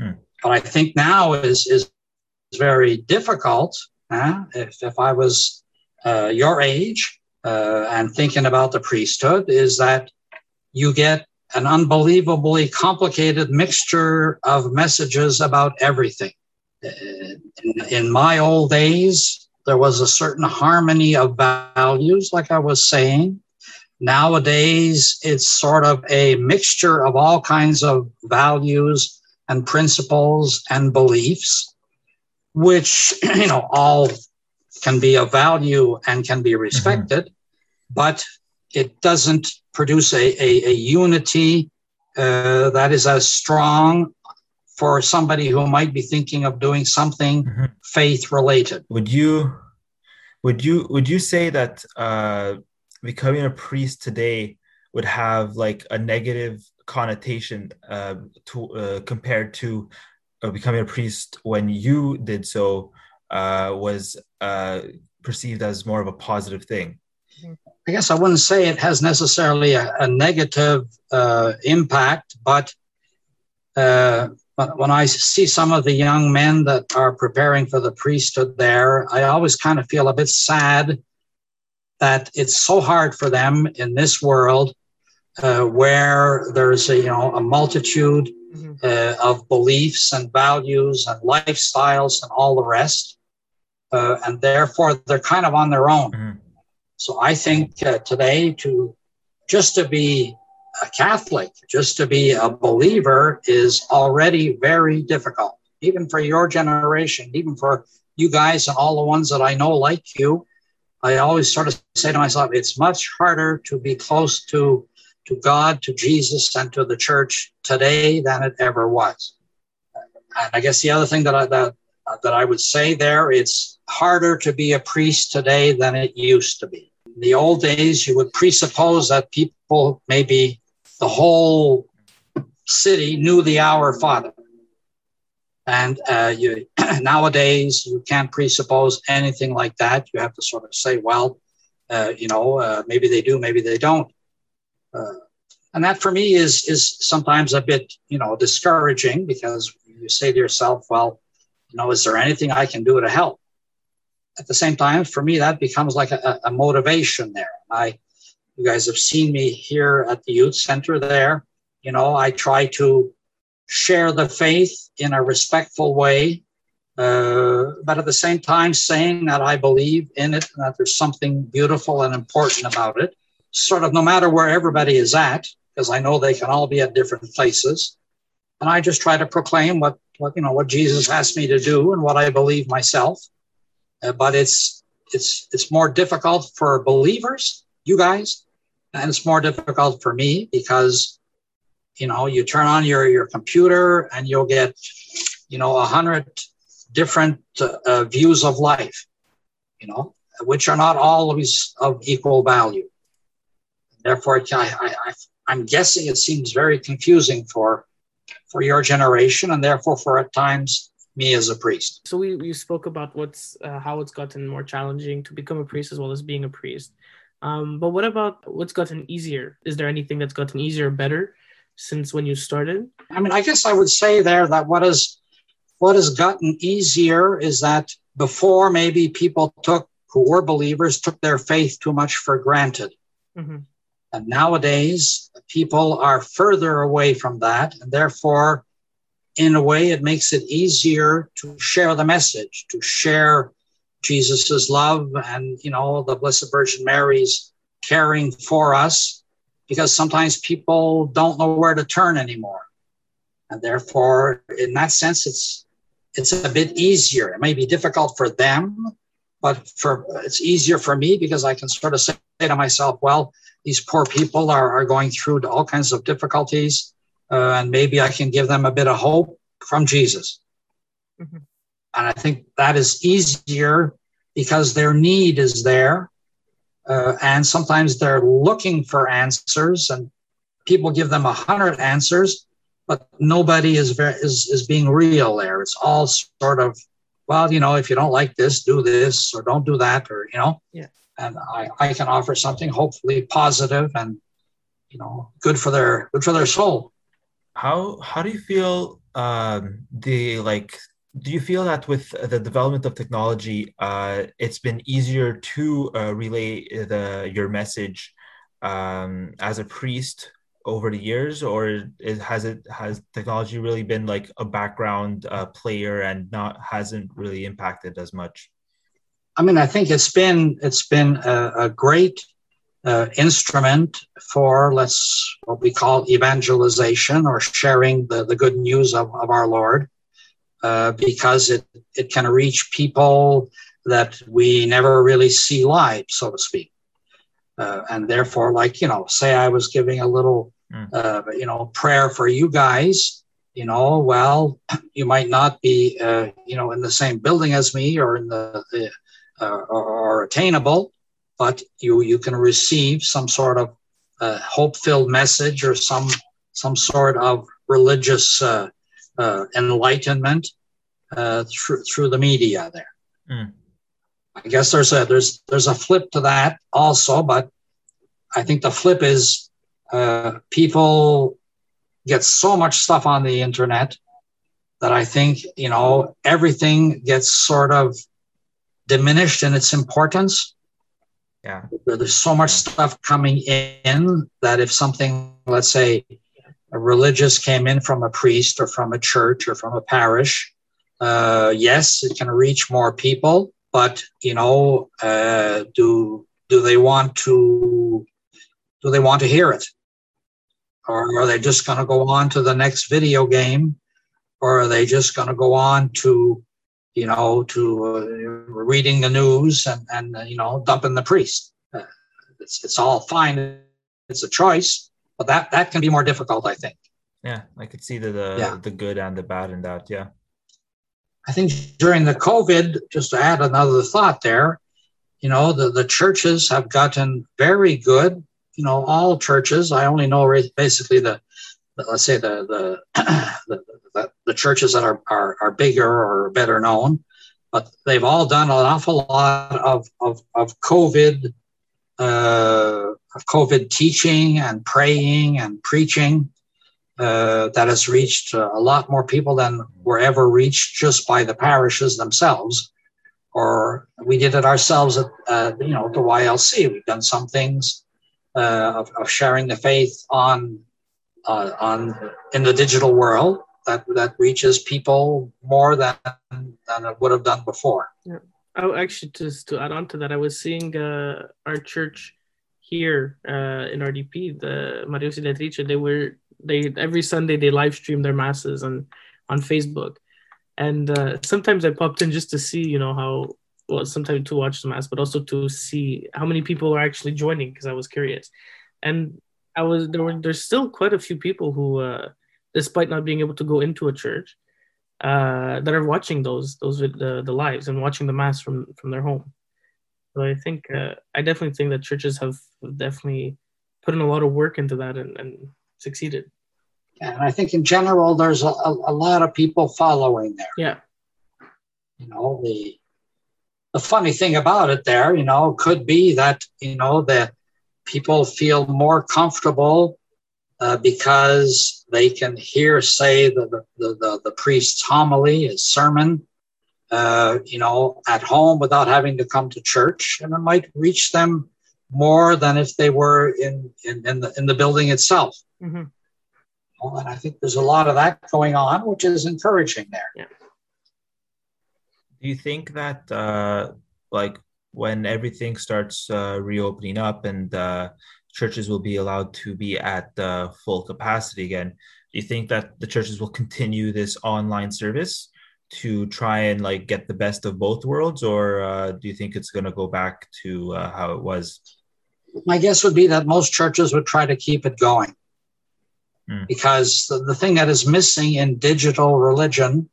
Hmm. But I think now is, is very difficult. Uh, if, if I was uh, your age uh, and thinking about the priesthood, is that you get an unbelievably complicated mixture of messages about everything. Uh, in, in my old days, there was a certain harmony of values, like I was saying. Nowadays, it's sort of a mixture of all kinds of values and principles and beliefs, which, you know, all can be of value and can be respected, mm-hmm. but it doesn't produce a, a, a unity uh, that is as strong for somebody who might be thinking of doing something mm-hmm. faith related. Would you would you would you say that uh, becoming a priest today would have like a negative connotation uh, to uh, compared to uh, becoming a priest when you did so uh, was uh, perceived as more of a positive thing? I guess I wouldn't say it has necessarily a, a negative uh, impact, but uh, when I see some of the young men that are preparing for the priesthood there, I always kind of feel a bit sad that it's so hard for them in this world uh, where there's a you know a multitude mm-hmm. uh, of beliefs and values and lifestyles and all the rest, uh, and therefore they're kind of on their own. Mm-hmm. So I think uh, today to just to be a Catholic, just to be a believer is already very difficult, even for your generation, even for you guys and all the ones that I know like you. I always sort of say to myself, it's much harder to be close to, to God, to Jesus, and to the church today than it ever was. And I guess the other thing that I, that, that I would say there, it's harder to be a priest today than it used to be. In the old days, you would presuppose that people maybe the whole city knew the Our Father. And uh, you, nowadays, you can't presuppose anything like that. You have to sort of say, well, uh, you know, uh, maybe they do, maybe they don't. Uh, and that for me is is sometimes a bit, you know, discouraging because you say to yourself, well, you know, is there anything I can do to help? At the same time, for me, that becomes like a, a motivation there. I you guys have seen me here at the youth center there. You know, I try to share the faith in a respectful way, uh, but at the same time saying that I believe in it and that there's something beautiful and important about it. Sort of no matter where everybody is at, because I know they can all be at different places. And I just try to proclaim what, what you know what Jesus asked me to do and what I believe myself. Uh, but it's it's it's more difficult for believers, you guys, and it's more difficult for me because you know you turn on your your computer and you'll get you know a hundred different uh, views of life you know which are not always of equal value. Therefore I, I, i'm guessing it seems very confusing for for your generation and therefore for at times me as a priest. So we, you spoke about what's uh, how it's gotten more challenging to become a priest as well as being a priest um, but what about what's gotten easier? Is there anything that's gotten easier or better since when you started? I mean, I guess I would say there that what is what has gotten easier is that before maybe people took who were believers took their faith too much for granted. Mm-hmm. And nowadays, people are further away from that, and therefore, in a way, it makes it easier to share the message, to share Jesus's love and you know the Blessed Virgin Mary's caring for us, because sometimes people don't know where to turn anymore, and therefore, in that sense, it's it's a bit easier. It may be difficult for them, but for it's easier for me because I can sort of say to myself, well, these poor people are, are going through all kinds of difficulties, uh, and maybe I can give them a bit of hope from Jesus. Mm-hmm. And I think that is easier because their need is there. Uh, and sometimes they're looking for answers, and people give them a hundred answers, but nobody is, very, is, is being real there. It's all sort of, well, you know, if you don't like this, do this, or don't do that, or, you know. Yeah and I, I can offer something hopefully positive and you know good for their good for their soul how how do you feel um the like do you feel that with the development of technology uh it's been easier to uh, relay the your message um as a priest over the years? Or has it has technology really been like a background uh, player and not hasn't really impacted as much? I mean, I think it's been it's been a, a great uh, instrument for let's what we call evangelization or sharing the, the good news of, of our Lord, uh, because it it can reach people that we never really see live, so to speak, uh, and therefore, like you know, say I was giving a little mm. you know prayer for you guys. You know, well, you might not be, uh, you know, in the same building as me or in the, the uh, are attainable, but you you can receive some sort of uh, hope-filled message or some some sort of religious uh, enlightenment uh, through through the media there. Mm. I guess there's a there's there's a flip to that also, but I think the flip is uh, people get so much stuff on the internet that I think you know everything gets sort of diminished in its importance. Yeah. There's so much stuff coming in that if something, let's say, a religious came in from a priest or from a church or from a parish, uh, yes, it can reach more people, but you know, uh, do do they want to do they want to hear it, or are they just going to go on to the next video game, or are they just going to go on to you know, to uh, reading the news and, and you know, dumping the priest. Uh, it's, it's all fine. It's a choice, but that, that can be more difficult, I think. Yeah, I could see the the, yeah. the good and the bad in that. Yeah. I think during the COVID, just to add another thought there, you know, the, the churches have gotten very good. You know, all churches. I only know basically the, the let's say the the, the the, the churches that are, are, are bigger or better known, but they've all done an awful lot of, of, of COVID, uh, of COVID teaching and praying and preaching uh, that has reached uh, a lot more people than were ever reached just by the parishes themselves. Or we did it ourselves at, uh, you know, the YLC. We've done some things uh, of, of sharing the faith on uh, on in the digital world, that that reaches people more than than it would have done before. Yeah. Oh, actually, just to add on to that, I was seeing uh, our church here uh, in RDP, the Maria Ausiliatrice. They were they every Sunday they live stream their masses on on Facebook, and uh, sometimes I popped in just to see, you know, how well sometimes to watch the mass, but also to see how many people are actually joining because I was curious, and I was there were there's still quite a few people who uh, despite not being able to go into a church, uh, that are watching those those the, the lives and watching the mass from from their home. So I think uh, I definitely think that churches have definitely put in a lot of work into that and, and succeeded. And I think in general, there's a, a, a lot of people following there. Yeah. You know the the funny thing about it there, you know, could be that you know that people feel more comfortable uh, because they can hear, say, the, the, the, the priest's homily, his sermon, uh, you know, at home without having to come to church. And it might reach them more than if they were in in, in the in the building itself. Mm-hmm. Well, and I think there's a lot of that going on, which is encouraging there. Yeah. Do you think that uh, like when everything starts uh, reopening up and uh, churches will be allowed to be at uh, full capacity again, do you think that the churches will continue this online service to try and like get the best of both worlds, or uh, do you think it's going to go back to uh, how it was? My guess would be that most churches would try to keep it going. Mm. Because the, the thing that is missing in digital religion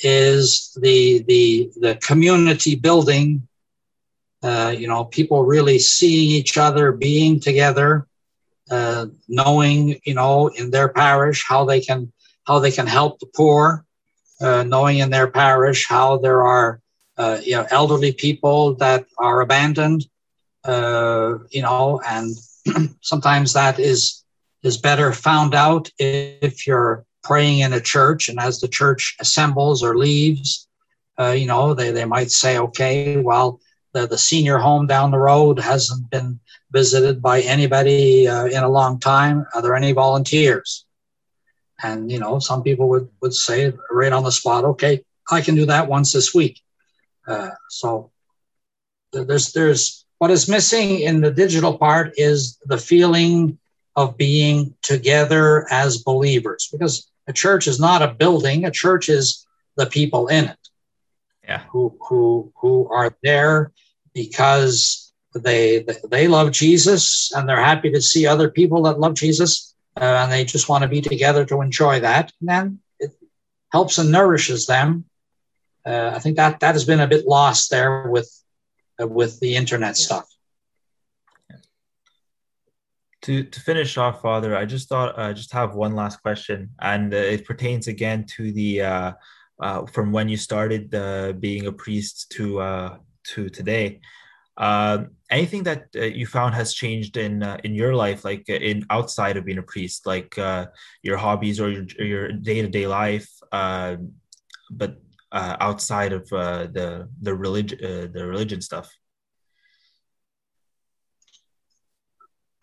is the the the community building uh, you know people really seeing each other being together uh, knowing you know in their parish how they can how they can help the poor uh, knowing in their parish how there are uh, you know elderly people that are abandoned uh, you know and sometimes that is is better found out if you're praying in a church and as the church assembles or leaves uh, you know they, they might say okay well the, the senior home down the road hasn't been visited by anybody uh, in a long time. Are there any volunteers and you know some people would, would say right on the spot okay i can do that once this week. Uh, so there's there's what is missing in the digital part is the feeling of being together as believers because a church is not a building a church is the people in it. Yeah. who who who are there because they they love jesus and they're happy to see other people that love jesus uh, and they just want to be together to enjoy that. And then it helps and nourishes them. Uh, i think that that has been a bit lost there with uh, with the internet stuff. To to finish off, Father, I just thought I uh, just have one last question, and uh, it pertains again to the uh, uh, from when you started uh, being a priest to uh, to today. Uh, anything that uh, you found has changed in uh, in your life, like uh, in outside of being a priest, like uh, your hobbies or your your day to day life, uh, but uh, outside of uh, the the religion the religion stuff.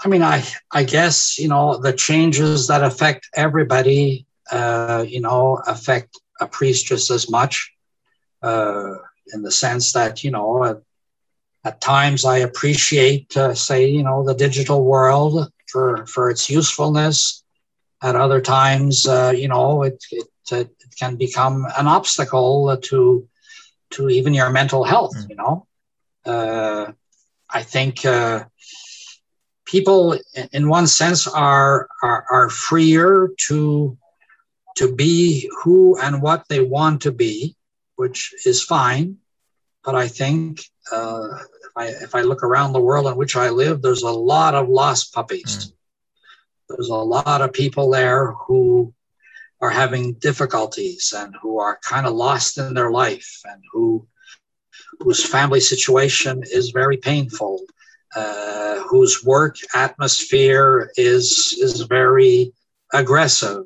I mean, I I guess you know the changes that affect everybody, you know, affect a priest just as much, in the sense that you know, at, times I appreciate, uh, say, you know, the digital world for for its usefulness. At other times, uh, you know, it, it it can become an obstacle to to even your mental health. Mm. You know, uh, I think. Uh, people in one sense are, are are freer to to be who and what they want to be which is fine but i think uh, if i if i look around the world in which i live there's a lot of lost puppies. There's a lot of people there who are having difficulties and who are kind of lost in their life and who whose family situation is very painful. Uh, whose work atmosphere is is very aggressive.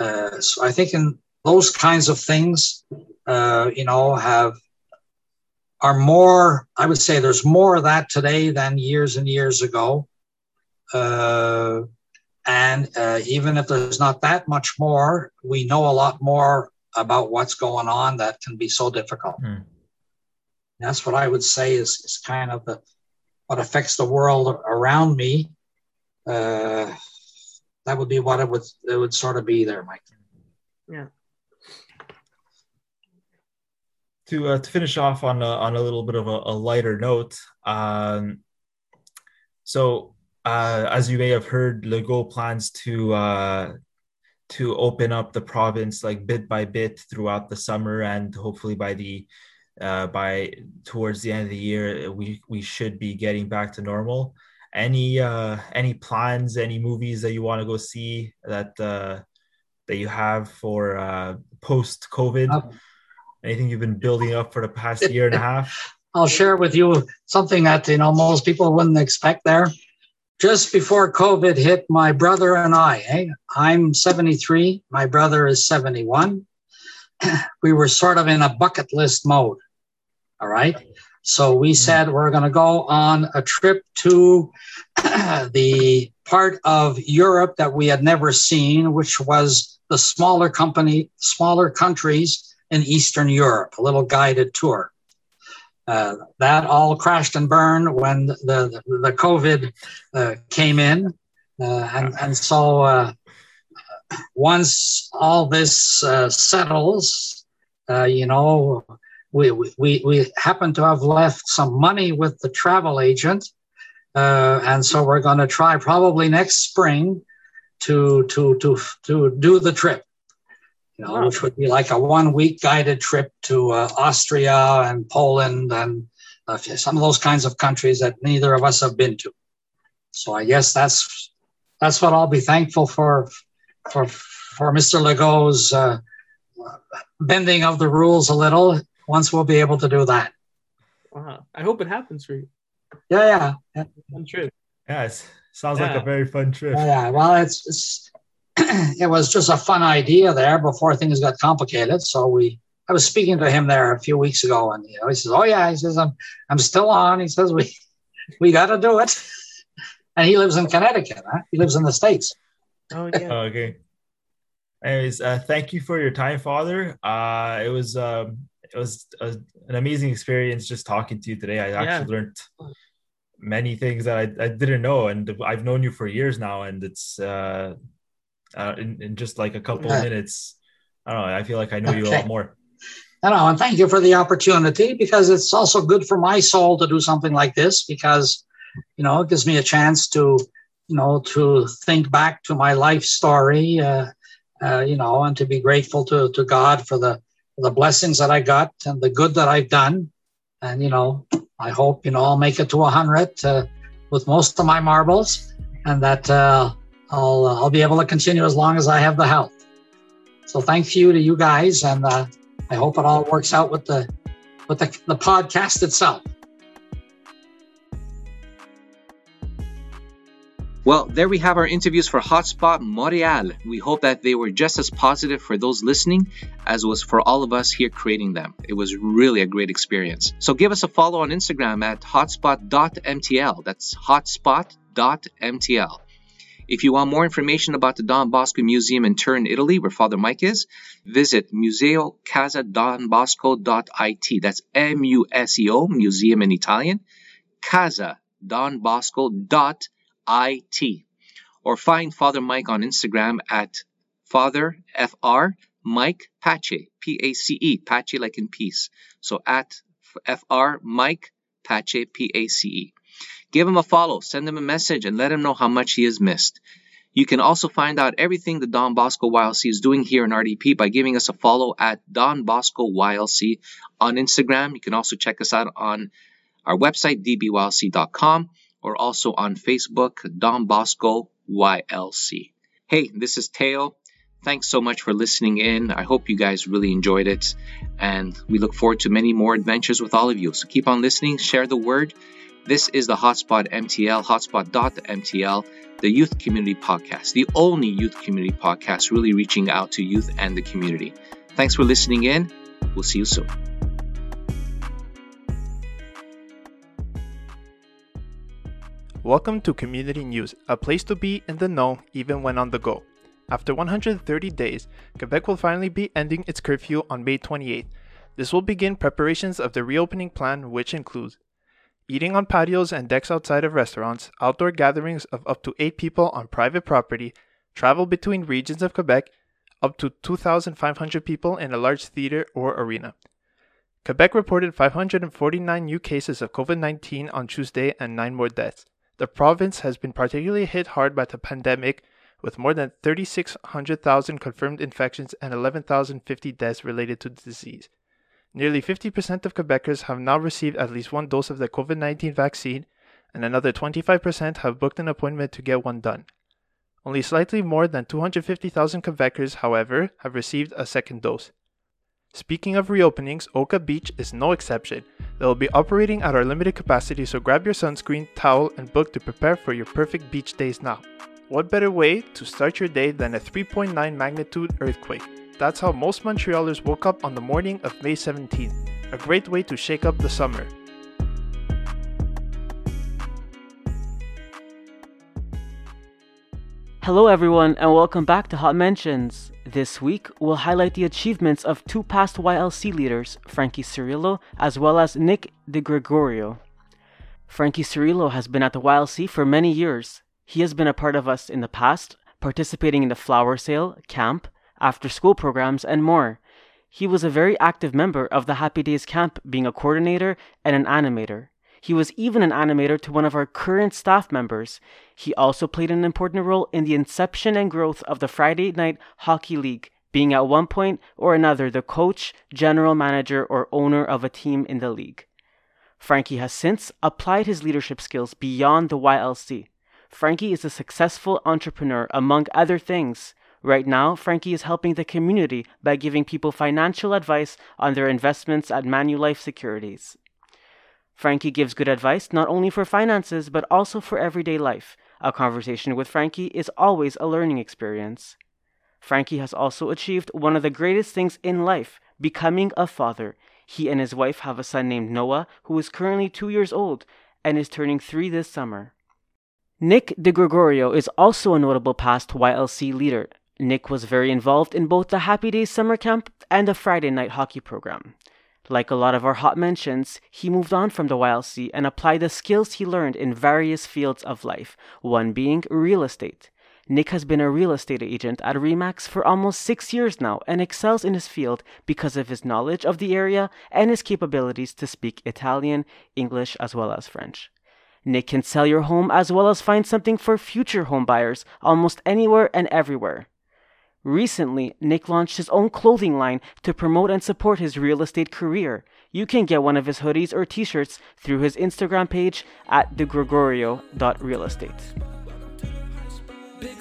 Uh, so I think in those kinds of things, uh, you know, have are more. I would say there's more of that today than years and years ago. Uh, and uh, even if there's not that much more, we know a lot more about what's going on that can be so difficult. Hmm. That's what I would say is, is kind of the what affects the world around me, uh, that would be what it would it would sort of be there, Mike. To uh, to finish off on a, on a little bit of a, a lighter note, um, so uh, as you may have heard, Legault plans to uh, to open up the province like bit by bit throughout the summer, and hopefully by the uh, by towards the end of the year, we we should be getting back to normal. Any uh, any plans, any movies that you want to go see that uh, that you have for post COVID? Anything you've been building up for the past year and a half? I'll share with you something that you know most people wouldn't expect there. Just before COVID hit, my brother and I, eh, I'm 73, my brother is 71. we were sort of in a bucket list mode. All right. So we said we're going to go on a trip to the part of Europe that we had never seen, which was the smaller company, smaller countries in Eastern Europe, a little guided tour. Uh, that all crashed and burned when the, the, the COVID uh, came in. Uh, and, and so uh, once all this uh, settles, uh, you know, we, we, we happen to have left some money with the travel agent. and so we're going to try probably next spring to, to, to, to do the trip you know, which would be like a one week guided trip to uh, Austria and Poland and uh, some of those kinds of countries that neither of us have been to. So I guess that's that's what I'll be thankful for for for Mr. Legault's uh, bending of the rules a little. Once we'll be able to do that. Wow. I hope it happens for you. Yeah, yeah. yeah. Fun trip. Yes, sounds yeah. like a very fun trip. Yeah, yeah. well, it's, it's it was just a fun idea there before things got complicated. So we, I was speaking to him there a few weeks ago, and you know, he says, "Oh yeah," he says, "I'm, I'm still on." He says, "We, we got to do it." And he lives in Connecticut. Huh? He lives in the states. Oh yeah. Oh, okay. Anyways, uh, thank you for your time, Father. Uh, it was um, it was a, an amazing experience just talking to you today. I actually yeah. learned many things that I, I didn't know, and I've known you for years now, and it's uh, uh, in, in just like a couple of minutes. I don't know. I feel like I know okay. you a lot more. I know, and thank you for the opportunity because it's also good for my soul to do something like this because, you know, it gives me a chance to, you know, to think back to my life story, uh, uh, you know, and to be grateful to, to God for the the blessings that I got and the good that I've done, and you know, I hope you know I'll make it to a hundred uh, with most of my marbles, and that uh, I'll uh, I'll be able to continue as long as I have the health. So thank you to you guys, and uh, I hope it all works out with the with the, the podcast itself. Well, there we have our interviews for Hotspot Montreal. We hope that they were just as positive for those listening as was for all of us here creating them. It was really a great experience. So give us a follow on Instagram at hotspot.mtl. That's hotspot.mtl. If you want more information about the Don Bosco Museum in Turin, Italy, where Father Mike is, visit museocasadonbosco.it. That's M-U-S-E-O, museum in Italian, casa donbosco.it. Or find Father Mike on Instagram at Father F-R Mike Pace, P-A-C-E, Pace like in peace. So at F-R Mike Pace, P-A-C-E. Give him a follow, send him a message, and let him know how much he has missed. You can also find out everything the Don Bosco YLC is doing here in RDP by giving us a follow at Don Bosco YLC on Instagram. You can also check us out on our website, dbylc.com, or also on Facebook, Don Bosco YLC. Hey, this is Teo. Thanks so much for listening in. I hope you guys really enjoyed it, and we look forward to many more adventures with all of you. So keep on listening, share the word, this is the Hotspot MTL, hotspot.mtl, the youth community podcast, the only youth community podcast really reaching out to youth and the community. Thanks for listening in. We'll see you soon. Welcome to Community News, a place to be in the know even when on the go. After 130 days, Quebec will finally be ending its curfew on May 28th. This will begin preparations of the reopening plan, which includes eating on patios and decks outside of restaurants, outdoor gatherings of up to 8 people on private property, travel between regions of Quebec, up to 2,500 people in a large theater or arena. Quebec reported 549 new cases of COVID 19 on Tuesday and 9 more deaths. The province has been particularly hit hard by the pandemic, with more than 3,600,000 confirmed infections and 11,050 deaths related to the disease. Nearly 50% of Quebecers have now received at least one dose of the COVID 19 vaccine, and another 25% have booked an appointment to get one done. Only slightly more than 250,000 Quebecers, however, have received a second dose. Speaking of reopenings, Oka Beach is no exception. They will be operating at our limited capacity, so grab your sunscreen, towel, and book to prepare for your perfect beach days now. What better way to start your day than a 3.9 magnitude earthquake? That's how most Montrealers woke up on the morning of May 17th, a great way to shake up the summer. Hello, everyone, and welcome back to Hot Mentions. This week, we'll highlight the achievements of two past YLC leaders, Frankie Cirillo as well as Nick DeGregorio. Frankie Cirillo has been at the YLC for many years. He has been a part of us in the past, participating in the flower sale, camp, after school programs, and more. He was a very active member of the Happy Days camp, being a coordinator and an animator. He was even an animator to one of our current staff members. He also played an important role in the inception and growth of the Friday Night Hockey League, being at one point or another the coach, general manager, or owner of a team in the league. Frankie has since applied his leadership skills beyond the YLC. Frankie is a successful entrepreneur, among other things. Right now, Frankie is helping the community by giving people financial advice on their investments at Manulife Securities. Frankie gives good advice not only for finances but also for everyday life. A conversation with Frankie is always a learning experience. Frankie has also achieved one of the greatest things in life becoming a father. He and his wife have a son named Noah, who is currently two years old and is turning three this summer. Nick DeGregorio is also a notable past YLC leader. Nick was very involved in both the Happy Days summer camp and the Friday night hockey program. Like a lot of our hot mentions, he moved on from the YLC and applied the skills he learned in various fields of life, one being real estate. Nick has been a real estate agent at Remax for almost six years now and excels in his field because of his knowledge of the area and his capabilities to speak Italian, English, as well as French. Nick can sell your home as well as find something for future home buyers almost anywhere and everywhere. Recently, Nick launched his own clothing line to promote and support his real estate career. You can get one of his hoodies or t shirts through his Instagram page at degregorio.realestate. Big